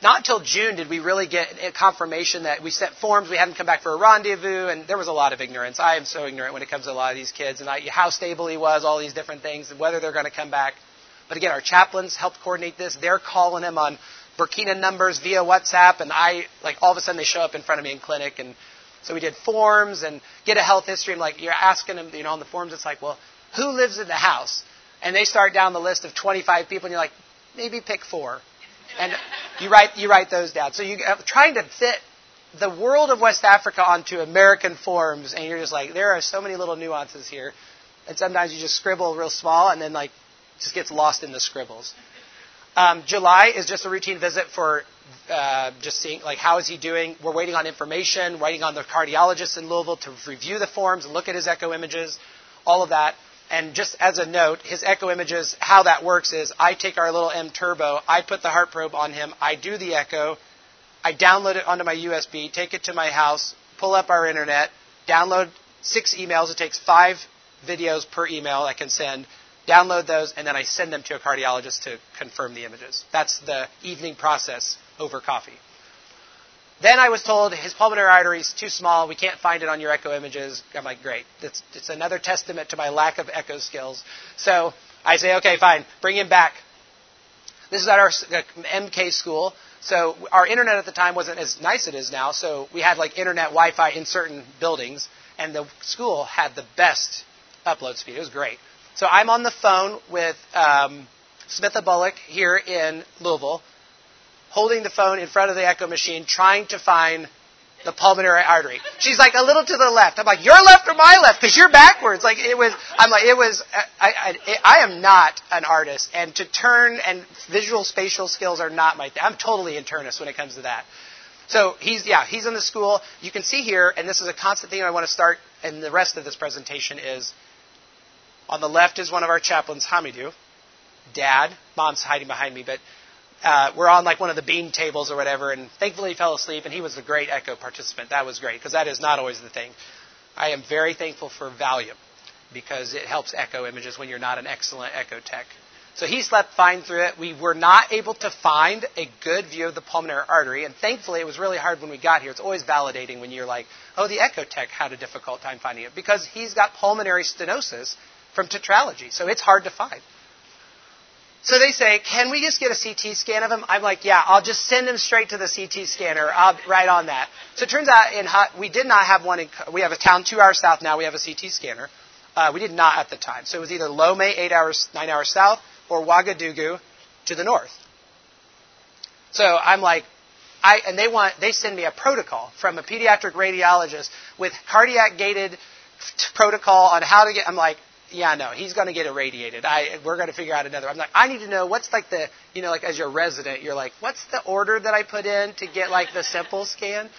A: Not until June did we really get a confirmation that we sent forms. We hadn't come back for a rendezvous, and there was a lot of ignorance. I am so ignorant when it comes to a lot of these kids, and I, how stable he was, all these different things, and whether they're going to come back. But again, our chaplains helped coordinate this. They're calling him on Burkina numbers via WhatsApp, and I like all of a sudden they show up in front of me in clinic, and so we did forms and get a health history. And like you're asking them, you know, on the forms, it's like, well, who lives in the house? And they start down the list of 25 people, and you're like, maybe pick four, and you write you write those down. So you are uh, trying to fit the world of West Africa onto American forms, and you're just like, there are so many little nuances here, and sometimes you just scribble real small, and then like just gets lost in the scribbles. Um, July is just a routine visit for uh, just seeing like how is he doing. We're waiting on information, waiting on the cardiologist in Louisville to review the forms and look at his echo images, all of that. And just as a note, his echo images, how that works is I take our little M Turbo, I put the heart probe on him, I do the echo, I download it onto my USB, take it to my house, pull up our internet, download six emails. It takes five videos per email I can send download those, and then I send them to a cardiologist to confirm the images. That's the evening process over coffee. Then I was told his pulmonary artery is too small. We can't find it on your echo images. I'm like, great. It's, another testament to my lack of echo skills. So I say, okay, fine. Bring him back. This is at our MK school. So our internet at the time wasn't as nice as it is now. So we had like internet Wi-Fi in certain buildings, and the school had the best upload speed. It was great. So I'm on the phone with um, Smitha Bullock here in Louisville, holding the phone in front of the echo machine, trying to find the pulmonary artery. She's like a little to the left. I'm like, your left or my left? Because you're backwards. Like it was. I'm like, it was. I, I, I am not an artist, and to turn and visual spatial skills are not my. thing. I'm totally internist when it comes to that. So he's yeah he's in the school. You can see here, and this is a constant thing I want to start. And the rest of this presentation is on the left is one of our chaplains, Hamidou. Dad. Mom's hiding behind me, but uh, we're on like one of the beam tables or whatever, and thankfully he fell asleep, and he was a great echo participant. That was great, because that is not always the thing. I am very thankful for Valium, because it helps echo images when you're not an excellent echo tech. So he slept fine through it. We were not able to find a good view of the pulmonary artery, and thankfully it was really hard when we got here. It's always validating when you're like, oh, the echo tech had a difficult time finding it, because he's got pulmonary stenosis from tetralogy, so it's hard to find. So they say, can we just get a CT scan of him? I'm like, yeah, I'll just send him straight to the CT scanner. I'll right on that. So it turns out in we did not have one in, we have a town two hours south now, we have a CT scanner. Uh, we did not at the time. So it was either Lomé, eight hours, nine hours south, or Ouagadougou to the north. So I'm like, I, and they want, they send me a protocol from a pediatric radiologist with cardiac gated protocol on how to get, I'm like, yeah, no, he's going to get irradiated. I, we're going to figure out another. I'm like, I need to know what's like the, you know, like as your resident, you're like, what's the order that I put in to get like the simple scan?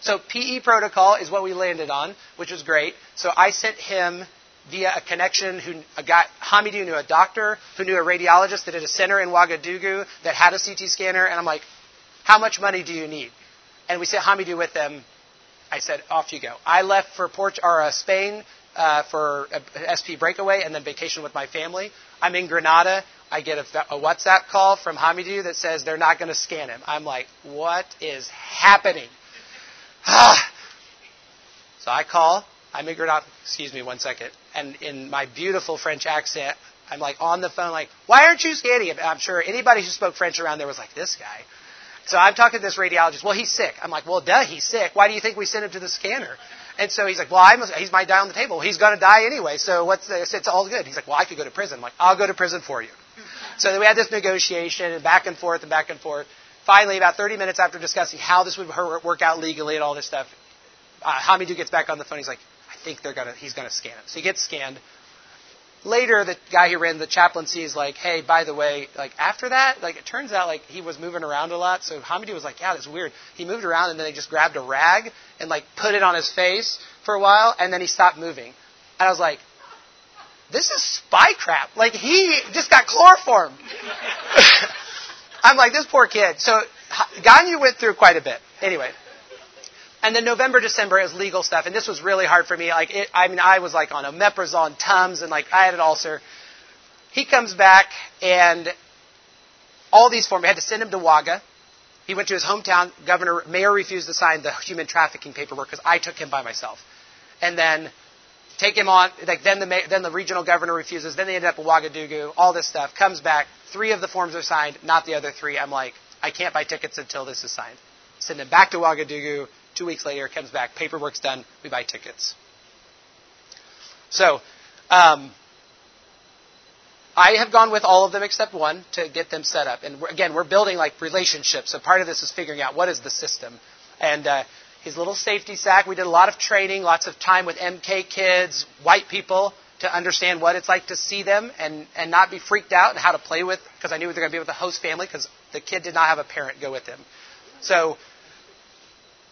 A: So PE protocol is what we landed on, which was great. So I sent him via a connection who a guy Hamidou knew a doctor who knew a radiologist that had a center in Ouagadougou that had a CT scanner, and I'm like, how much money do you need? And we sent Hamidou with them. I said, off you go. I left for Port or uh, Spain uh, for a, SP breakaway and then vacation with my family. I'm in Granada. I get a, a WhatsApp call from Hamidou that says they're not going to scan him. I'm like, what is happening? so I call. I'm in Granada. Excuse me one second. And in my beautiful French accent, I'm like on the phone, like, why aren't you scanning him? I'm sure anybody who spoke French around there was like, this guy. So I'm talking to this radiologist. Well, he's sick. I'm like, well, duh, he's sick. Why do you think we sent him to the scanner? And so he's like, well, I'm, he's my die on the table. He's going to die anyway. So what's the, it's all good. He's like, well, I could go to prison. I'm like, I'll go to prison for you. So then we had this negotiation and back and forth and back and forth. Finally, about 30 minutes after discussing how this would work out legally and all this stuff, uh, Hamidou gets back on the phone. He's like, I think they're gonna, he's going to scan him. So he gets scanned. Later, the guy who ran the chaplaincy is like, hey, by the way, like after that, like it turns out like he was moving around a lot. So Hamidou was like, yeah, that's weird. He moved around and then they just grabbed a rag and like put it on his face for a while and then he stopped moving. And I was like, this is spy crap. Like he just got chloroformed. I'm like, this poor kid. So Ganyu went through quite a bit. Anyway. And then November, December is legal stuff, and this was really hard for me. Like, it, I mean, I was like on omeprazole Tums, and like I had an ulcer. He comes back, and all these forms. We had to send him to Ouaga. He went to his hometown. Governor, mayor refused to sign the human trafficking paperwork because I took him by myself. And then take him on. Like then the then the regional governor refuses. Then they end up in Ouagadougou. All this stuff comes back. Three of the forms are signed, not the other three. I'm like, I can't buy tickets until this is signed. Send him back to Ouagadougou. Two weeks later, comes back. Paperwork's done. We buy tickets. So, um, I have gone with all of them except one to get them set up. And we're, again, we're building like relationships. So part of this is figuring out what is the system. And uh, his little safety sack. We did a lot of training, lots of time with MK kids, white people, to understand what it's like to see them and, and not be freaked out and how to play with, because I knew they were going to be with the host family because the kid did not have a parent go with him. So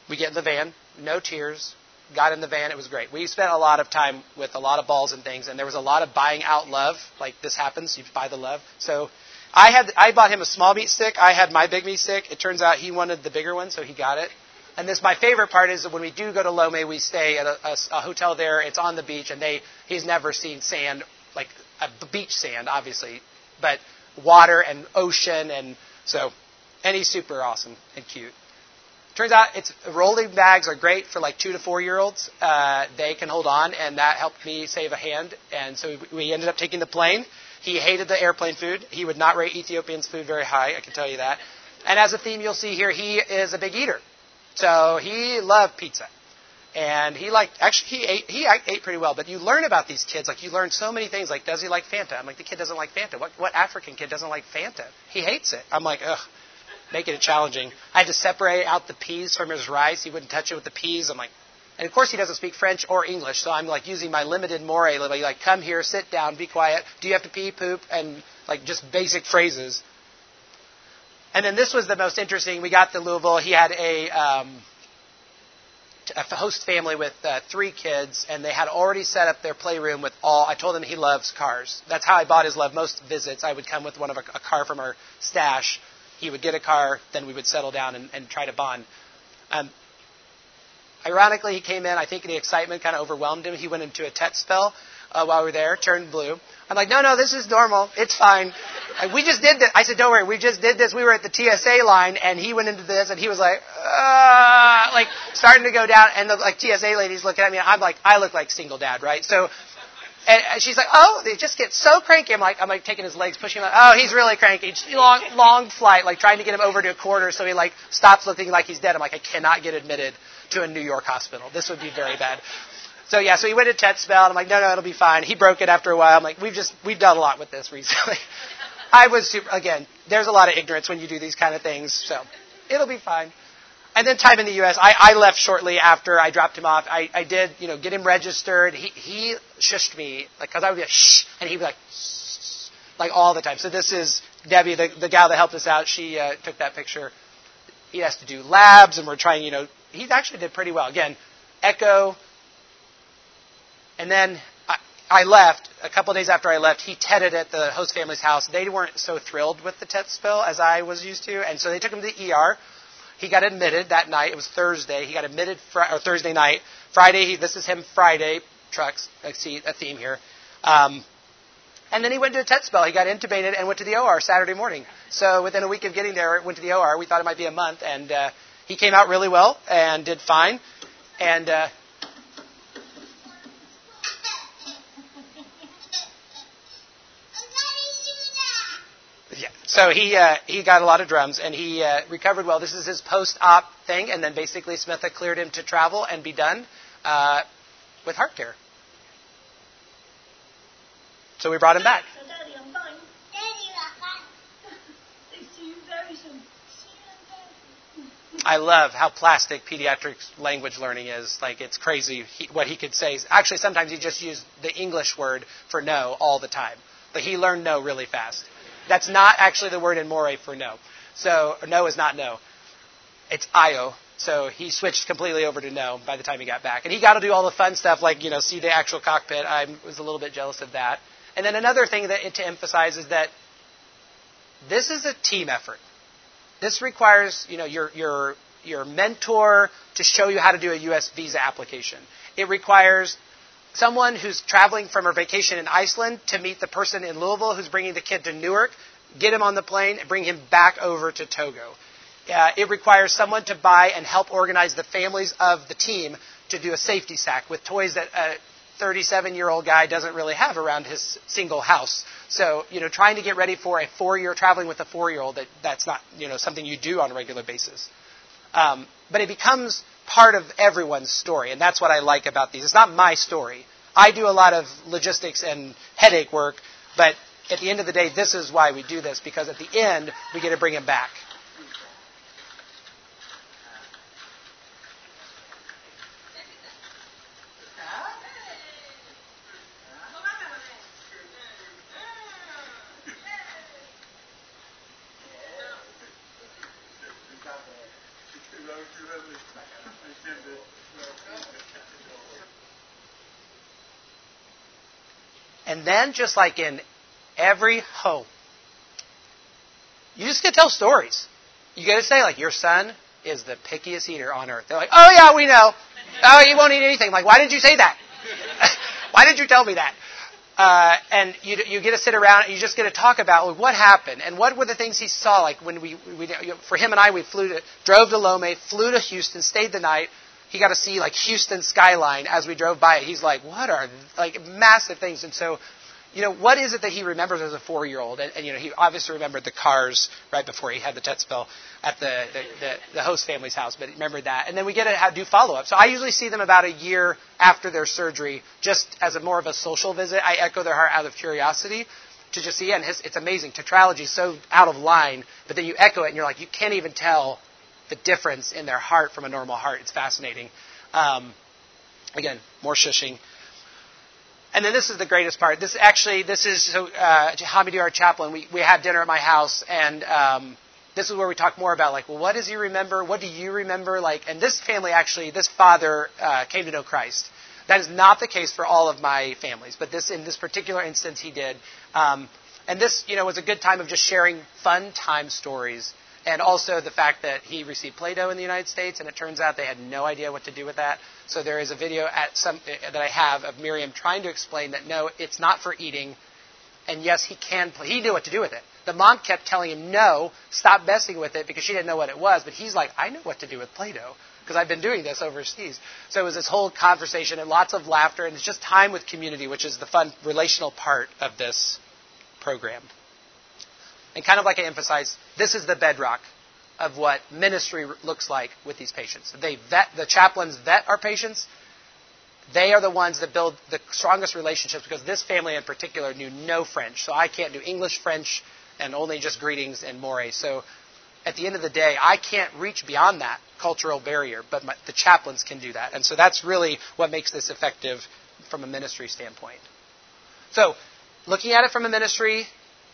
A: we get in the van, no tears, got in the van, it was great. We spent a lot of time with a lot of balls and things, and there was a lot of buying out love. Like this happens, you buy the love. So I had I bought him a small meat stick. I had my big meat stick. It turns out he wanted the bigger one, so he got it. And this, my favorite part is that when we do go to Lomé, we stay at a, a, a hotel there. It's on the beach, and they he's never seen sand like a beach sand, obviously, but water and ocean, and so, and he's super awesome and cute. Turns out it's rolling bags are great for like two to four year olds. Uh, they can hold on, and that helped me save a hand. And so we ended up taking the plane. He hated the airplane food. He would not rate Ethiopian's food very high. I can tell you that. And as a theme, you'll see here, he is a big eater. So he loved pizza. And he liked, actually, he ate, he ate pretty well. But you learn about these kids. Like, you learn so many things. Like, does he like Fanta? I'm like, the kid doesn't like Fanta. What, what African kid doesn't like Fanta? He hates it. I'm like, ugh, making it challenging. I had to separate out the peas from his rice. He wouldn't touch it with the peas. I'm like, and of course he doesn't speak French or English, so I'm like using my limited Mooré, like come here, sit down, be quiet. Do you have to pee, poop, and like just basic phrases. And then this was the most interesting. We got to Louisville. He had a, um, a host family with uh, three kids, and they had already set up their playroom with all. I told him he loves cars. That's how I bought his love. Most visits, I would come with one of a, a car from our stash. He would get a car, then we would settle down and, and try to bond. Um, ironically, he came in. I think the excitement kind of overwhelmed him. He went into a tet spell uh, while we were there, turned blue. I'm like, no, no, this is normal. It's fine. And we just did this. I said, don't worry, we just did this. We were at the TSA line, and he went into this, and he was like, uh, like starting to go down, and the like TSA ladies looking at me. and I'm like, I look like single dad, right? So, and she's like, oh, they just get so cranky. I'm like, I'm like taking his legs, pushing him. Oh, he's really cranky. Long, long flight, like trying to get him over to a quarter, so he like stops looking like he's dead. I'm like, I cannot get admitted to a New York hospital. This would be very bad. So yeah, so he went to tet spell, and I'm like, no, no, it'll be fine. He broke it after a while. I'm like, we've just we've done a lot with this recently. I was super again. There's a lot of ignorance when you do these kind of things, so it'll be fine. And then time in the U.S. I, I left shortly after I dropped him off. I, I did, you know, get him registered. He he shushed me like because I would be like shh, and he'd be like shh, like all the time. So this is Debbie, the the gal that helped us out. She uh, took that picture. He has to do labs, and we're trying, you know, he actually did pretty well. Again, echo, and then I, I left, a couple of days after I left, he tedded at the host family's house. They weren't so thrilled with the tet spell as I was used to, and so they took him to the ER. He got admitted that night. It was Thursday. He got admitted fr- or Thursday night. Friday, he, this is him Friday. Trucks, I see a theme here. Um, and then he went to a tet spell. He got intubated and went to the OR Saturday morning. So within a week of getting there, went to the OR. We thought it might be a month, and uh, he came out really well and did fine. And uh, yeah, so he uh, he got a lot of drums and he uh, recovered well. This is his post-op thing, and then basically Smitha cleared him to travel and be done uh, with heart care. So we brought him back. I love how plastic pediatric language learning is. Like, it's crazy he, what he could say. Actually, sometimes he just used the English word for no all the time. But he learned no really fast. That's not actually the word in Mooré for no. So, no is not no. It's Io. So he switched completely over to no by the time he got back. And he got to do all the fun stuff like, you know, see the actual cockpit. I was a little bit jealous of that. And then another thing that to emphasize is that this is a team effort. This requires, you know, your your your mentor to show you how to do a U.S. visa application. It requires someone who's traveling from her vacation in Iceland to meet the person in Louisville who's bringing the kid to Newark, get him on the plane, and bring him back over to Togo. Uh, it requires someone to buy and help organize the families of the team to do a safety sack with toys that a 37 year old guy doesn't really have around his single house. So, you know, trying to get ready for a four year, traveling with a four year old, that, that's not, you know, something you do on a regular basis. Um, but it becomes part of everyone's story, and that's what I like about these. It's not my story. I do a lot of logistics and headache work, but at the end of the day, this is why we do this, because at the end, we get to bring him back. And then, just like in every home, you just get to tell stories. You get to say, like, your son is the pickiest eater on earth. They're like, oh, yeah, we know. Oh, he won't eat anything. like, why did you say that? why did you tell me that? Uh, and you, you get to sit around and you just get to talk about what happened and what were the things he saw. Like when we, we you know, for him and I, we flew to, drove to Lome, flew to Houston, stayed the night. He got to see like Houston skyline as we drove by it. He's like, what are like massive things? And so you know, what is it that he remembers as a four-year-old? And, and, you know, he obviously remembered the cars right before he had the tet spell at the, the, the, the host family's house, but he remembered that. And then we get to do follow-up. So I usually see them about a year after their surgery, just as a more of a social visit. I echo their heart out of curiosity to just see, and his, it's amazing. Tetralogy is so out of line, but then you echo it, and you're like, you can't even tell the difference in their heart from a normal heart. It's fascinating. Um, again, more shushing. And then this is the greatest part. This actually, this is so uh, Hamidou, our chaplain. We we had dinner at my house, and um, this is where we talk more about like, well, what does he remember? What do you remember? Like, and this family actually, this father uh, came to know Christ. That is not the case for all of my families, but this in this particular instance, he did. Um, and this, you know, was a good time of just sharing fun time stories and also the fact that he received Play-Doh in the United States, and it turns out they had no idea what to do with that. So there is a video at some uh, that I have of Miriam trying to explain that no, it's not for eating, and yes, he can. Play. He knew what to do with it. The mom kept telling him no, stop messing with it because she didn't know what it was. But he's like, I know what to do with Play-Doh because I've been doing this overseas. So it was this whole conversation and lots of laughter, and it's just time with community, which is the fun relational part of this program. And kind of like I emphasized, this is the bedrock of what ministry looks like with these patients. They vet, the chaplains vet our patients. They are the ones that build the strongest relationships because this family in particular knew no French. So I can't do English, French, and only just greetings and Mooré. So at the end of the day, I can't reach beyond that cultural barrier, but my, the chaplains can do that. And so that's really what makes this effective from a ministry standpoint. So, looking at it from a ministry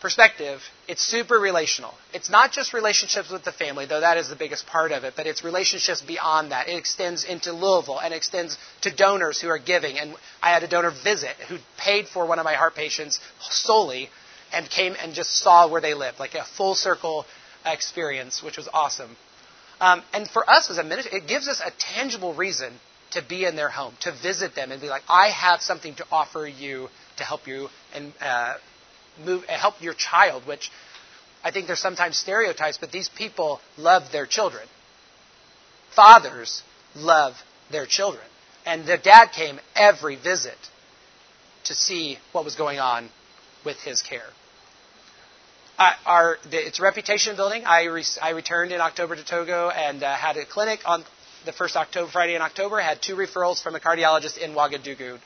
A: perspective, it's super relational. It's not just relationships with the family, though that is the biggest part of it, but it's relationships beyond that. It extends into Louisville and extends to donors who are giving. And I had a donor visit who paid for one of my heart patients solely and came and just saw where they lived, like a full circle experience, which was awesome. Um, and for us as a ministry, it gives us a tangible reason to be in their home, to visit them, and be like, I have something to offer you to help you and uh, move, help your child, which I think there's sometimes stereotypes, but these people love their children. Fathers love their children. And the dad came every visit to see what was going on with his care. Uh, our, it's reputation building. I, re, I returned in October to Togo and uh, had a clinic on the first October, Friday in October. Had two referrals from a cardiologist in Ouagadougou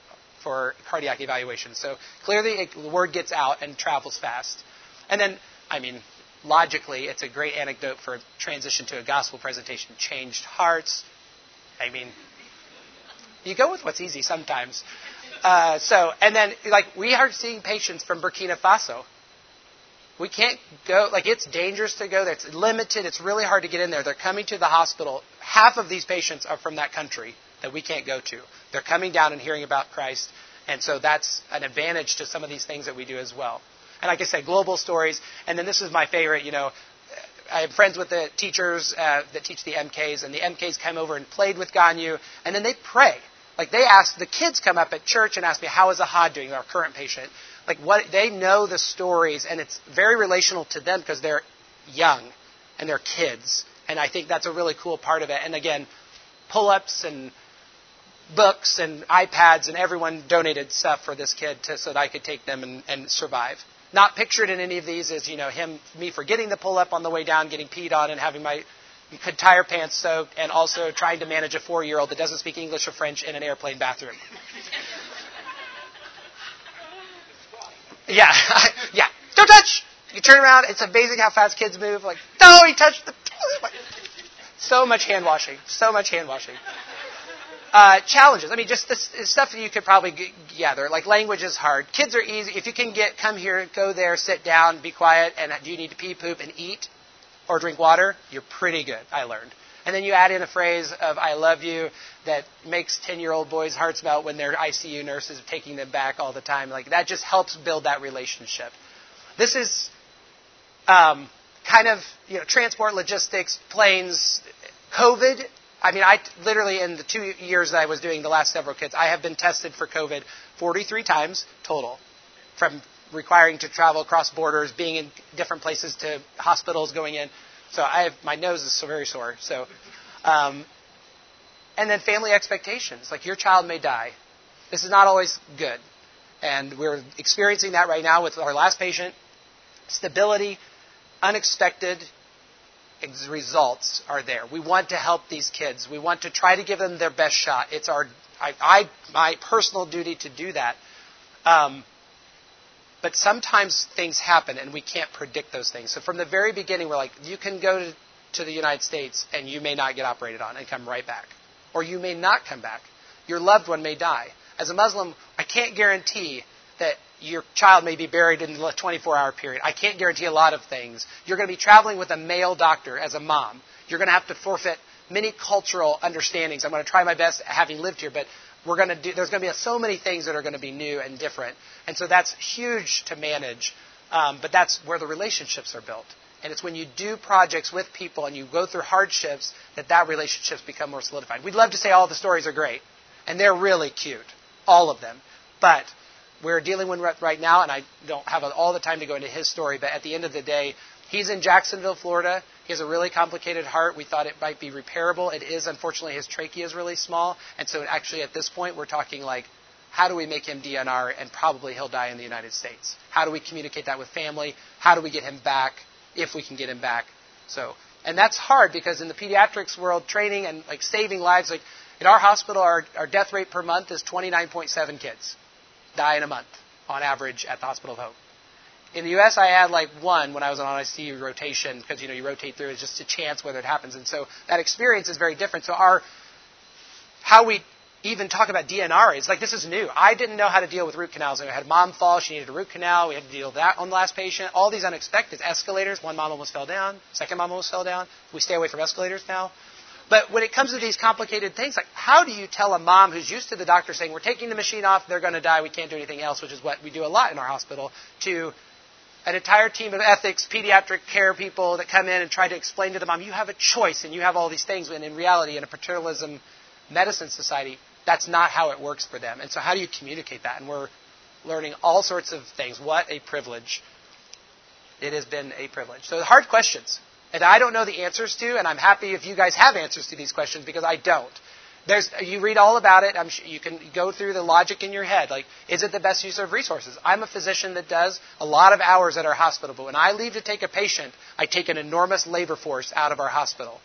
A: for cardiac evaluation. So clearly, it, the word gets out and travels fast. And then, I mean, logically, it's a great anecdote for transition to a gospel presentation. Changed hearts. I mean, you go with what's easy sometimes. Uh, so, and then, like, we are seeing patients from Burkina Faso. We can't go, like, it's dangerous to go there. It's limited. It's really hard to get in there. They're coming to the hospital. Half of these patients are from that country that we can't go to. They're coming down and hearing about Christ, and so that's an advantage to some of these things that we do as well. And like I said, global stories. And then this is my favorite, you know, I have friends with the teachers uh, that teach the MKs, and the MKs come over and played with Ganyu, and then they pray. Like they ask, the kids come up at church and ask me, how is Ahad doing, our current patient? Like what, they know the stories, and it's very relational to them because they're young and they're kids. And I think that's a really cool part of it. And again, pull-ups and books and iPads, and everyone donated stuff for this kid to, so that I could take them and, and survive. Not pictured in any of these is, you know, him, me forgetting the pull up on the way down, getting peed on, and having my tire pants soaked, and also trying to manage a four year old that doesn't speak English or French in an airplane bathroom. yeah, yeah. Don't touch! You turn around, it's amazing how fast kids move. Like, no, he touched the. So much hand washing. So much hand washing. Uh, challenges. I mean, just stuff that you could probably gather. Like language is hard. Kids are easy. If you can get, come here, go there, sit down, be quiet, and do you need to pee, poop, and eat, or drink water? You're pretty good. I learned. And then you add in a phrase of "I love you" that makes ten-year-old boys' hearts melt when their ICU nurses are taking them back all the time. Like that just helps build that relationship. This is um, kind of you know transport, logistics, planes, COVID I mean, I literally, in the two years that I was doing the last several kids, I have been tested for COVID 43 times total, from requiring to travel across borders, being in different places to hospitals going in. So I have, my nose is so very sore. So, um, and then family expectations, like your child may die. This is not always good, and we're experiencing that right now with our last patient. Stability, unexpected results are there. We want to help these kids. We want to try to give them their best shot. It's our, I, I my personal duty to do that. Um, but sometimes things happen and we can't predict those things. So from the very beginning, we're like, you can go to, to the United States and you may not get operated on and come right back. Or you may not come back. Your loved one may die. As a Muslim, I can't guarantee that your child may be buried in the 24 hour period. I can't guarantee a lot of things. You're going to be traveling with a male doctor as a mom. You're going to have to forfeit many cultural understandings. I'm going to try my best having lived here, but we're going to do, there's going to be so many things that are going to be new and different. And so that's huge to manage. Um, but that's where the relationships are built. And it's when you do projects with people and you go through hardships that that relationships become more solidified. We'd love to say all the stories are great, and they're really cute, all of them. But we're dealing with right now, and I don't have all the time to go into his story, but at the end of the day, he's in Jacksonville, Florida. He has a really complicated heart. We thought it might be repairable. It is. Unfortunately, his trachea is really small. And so, actually, at this point, we're talking like, how do we make him DNR and probably he'll die in the United States? How do we communicate that with family? How do we get him back if we can get him back? So, and that's hard because in the pediatrics world, training and like saving lives, like in our hospital, our, our death rate per month is 29.7 kids die in a month on average at the Hospital of Hope. In the U.S., I had like one when I was on ICU rotation because you know you rotate through. It's just a chance whether it happens, and so that experience is very different. So our how we even talk about DNR. It's like this is new. I didn't know how to deal with root canals. I had mom fall. She needed a root canal. We had to deal with that on the last patient. All these unexpected escalators. One mom almost fell down. Second mom almost fell down. We stay away from escalators now. But when it comes to these complicated things, like how do you tell a mom who's used to the doctor saying, we're taking the machine off, they're going to die, we can't do anything else, which is what we do a lot in our hospital, to an entire team of ethics, pediatric care people that come in and try to explain to the mom, you have a choice and you have all these things, when in reality, in a paternalism medicine society, that's not how it works for them. And so, how do you communicate that? And we're learning all sorts of things. What a privilege. It has been a privilege. So, hard questions. And I don't know the answers to, and I'm happy if you guys have answers to these questions because I don't. There's, you read all about it. I'm, you can go through the logic in your head. Like, is it the best use of resources? I'm a physician that does a lot of hours at our hospital, but when I leave to take a patient, I take an enormous labor force out of our hospital.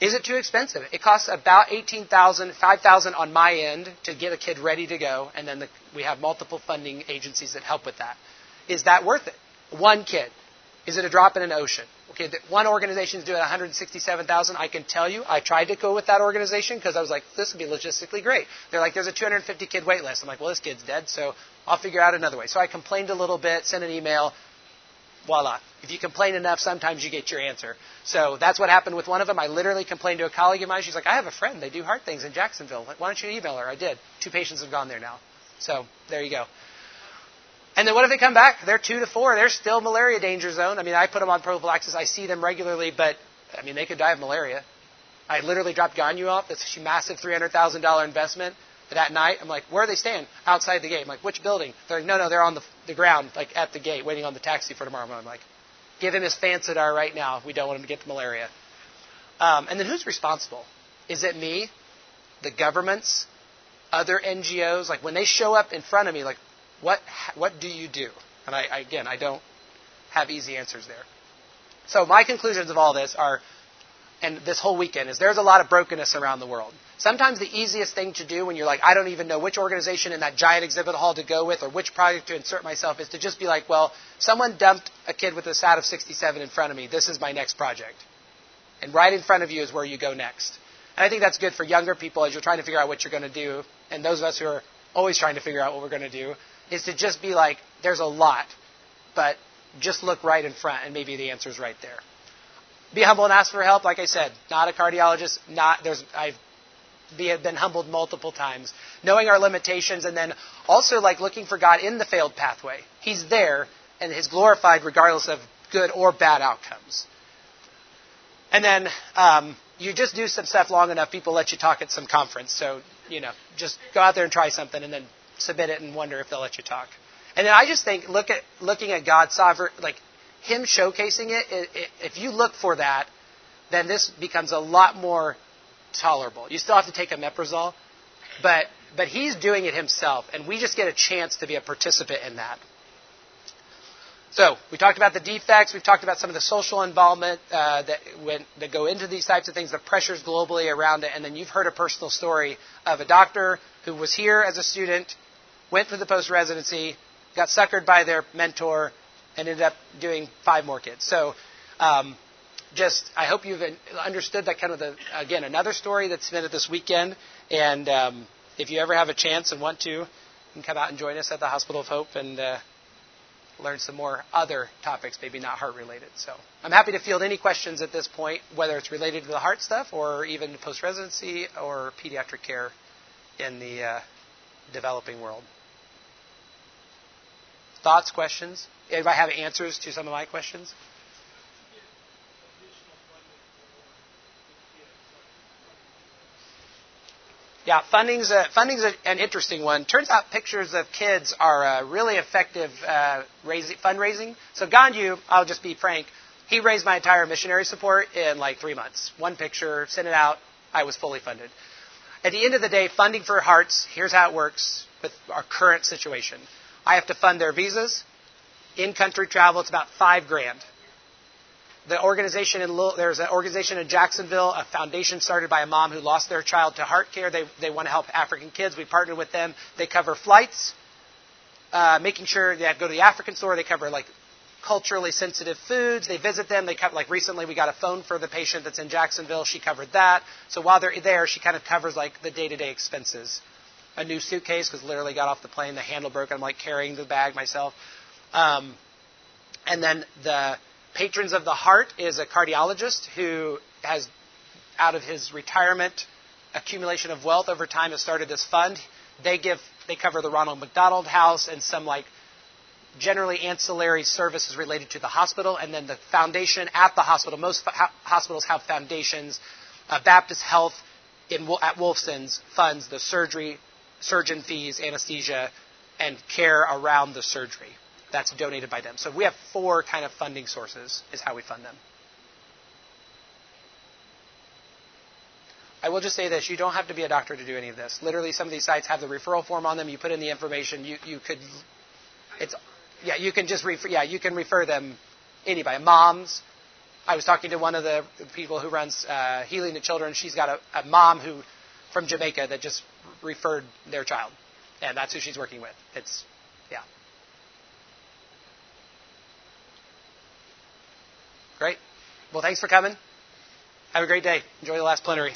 A: Is it too expensive? It costs about eighteen thousand, five thousand on my end to get a kid ready to go, and then the, we have multiple funding agencies that help with that. Is that worth it? One kid. Is it a drop in an ocean? Okay, that one organization is doing 167,000. I can tell you, I tried to go with that organization because I was like, this would be logistically great. They're like, there's a 250 kid wait list. I'm like, well, this kid's dead, so I'll figure out another way. So I complained a little bit, sent an email, voila. If you complain enough, sometimes you get your answer. So that's what happened with one of them. I literally complained to a colleague of mine. She's like, I have a friend. They do heart things in Jacksonville. Why don't you email her? I did. Two patients have gone there now. So there you go. And then what if they come back? They're two to four. They're still malaria danger zone. I mean, I put them on prophylaxis. I see them regularly, but I mean, they could die of malaria. I literally dropped Ganyu off. That's a massive $300,000 investment. That night, I'm like, where are they staying? Outside the gate. I'm like, which building? They're like, no, no, they're on the, the ground, like at the gate, waiting on the taxi for tomorrow. I'm like, give him his Fansidar right now. We don't want him to get malaria. Um, and then who's responsible? Is it me? The governments? Other NGOs? Like when they show up in front of me, like, what, what do you do? And I, again, I don't have easy answers there. So my conclusions of all this are, and this whole weekend, is there's a lot of brokenness around the world. Sometimes the easiest thing to do when you're like, I don't even know which organization in that giant exhibit hall to go with or which project to insert myself is to just be like, well, someone dumped a kid with a SAT of 67 in front of me. This is my next project. And right in front of you is where you go next. And I think that's good for younger people as you're trying to figure out what you're going to do. And those of us who are always trying to figure out what we're going to do is to just be like, there's a lot, but just look right in front and maybe the answer is right there. Be humble and ask for help. Like I said, not a cardiologist. Not there's I've been humbled multiple times. Knowing our limitations and then also like looking for God in the failed pathway. He's there and is glorified regardless of good or bad outcomes. And then um, you just do some stuff long enough, people let you talk at some conference. So you know, just go out there and try something, and then submit it and wonder if they'll let you talk. And then I just think look at looking at God's sovereign, like Him showcasing it, it, it. If you look for that, then this becomes a lot more tolerable. You still have to take a omeprazole, but but He's doing it Himself, and we just get a chance to be a participant in that. So we talked about the defects. We've talked about some of the social involvement uh, that, when, that go into these types of things, the pressures globally around it, and then you've heard a personal story of a doctor who was here as a student went for the post residency, got suckered by their mentor, and ended up doing five more kids. So, um, just I hope you've understood that kind of the again another story that's been at this weekend. And um, if you ever have a chance and want to, you can come out and join us at the Hospital of Hope and uh, learn some more other topics, maybe not heart related. So I'm happy to field any questions at this point, whether it's related to the heart stuff or even post residency or pediatric care in the uh, developing world. Thoughts, questions? Anybody have answers to some of my questions? Yeah, funding's a, funding's a, an interesting one. Turns out pictures of kids are a really effective uh, raising, fundraising. So Ganyu, I'll just be frank, he raised my entire missionary support in like three months. One picture, sent it out, I was fully funded. At the end of the day, funding for hearts, here's how it works with our current situation. I have to fund their visas. In country travel, it's about five grand. The organization in there's an organization in Jacksonville, a foundation started by a mom who lost their child to heart care. They, they want to help African kids. We partnered with them. They cover flights, uh, making sure they go to the African store. They cover like culturally sensitive foods. They visit them. They cover, like recently we got a phone for the patient that's in Jacksonville. She covered that. So while they're there, she kind of covers like the day-to-day expenses. A new suitcase because literally got off the plane, the handle broke. I'm like carrying the bag myself. Um, and then the patrons of the heart is a cardiologist who has, out of his retirement accumulation of wealth over time, has started this fund. They give they cover the Ronald McDonald House and some like generally ancillary services related to the hospital, and then the foundation at the hospital. Most hospitals have foundations. Uh, Baptist Health in, at Wolfson's funds the surgery, surgeon fees, anesthesia, and care around the surgery. That's donated by them. So we have four kind of funding sources, is how we fund them. I will just say this: you don't have to be a doctor to do any of this. Literally, some of these sites have the referral form on them. You put in the information. You you could, it's yeah, you can just refer, yeah, you can refer them anybody. Moms. I was talking to one of the people who runs uh, Healing the Children. She's got a, a mom who from Jamaica that just referred their child, and that's who she's working with. It's yeah. Great. Well, thanks for coming. Have a great day. Enjoy the last plenary.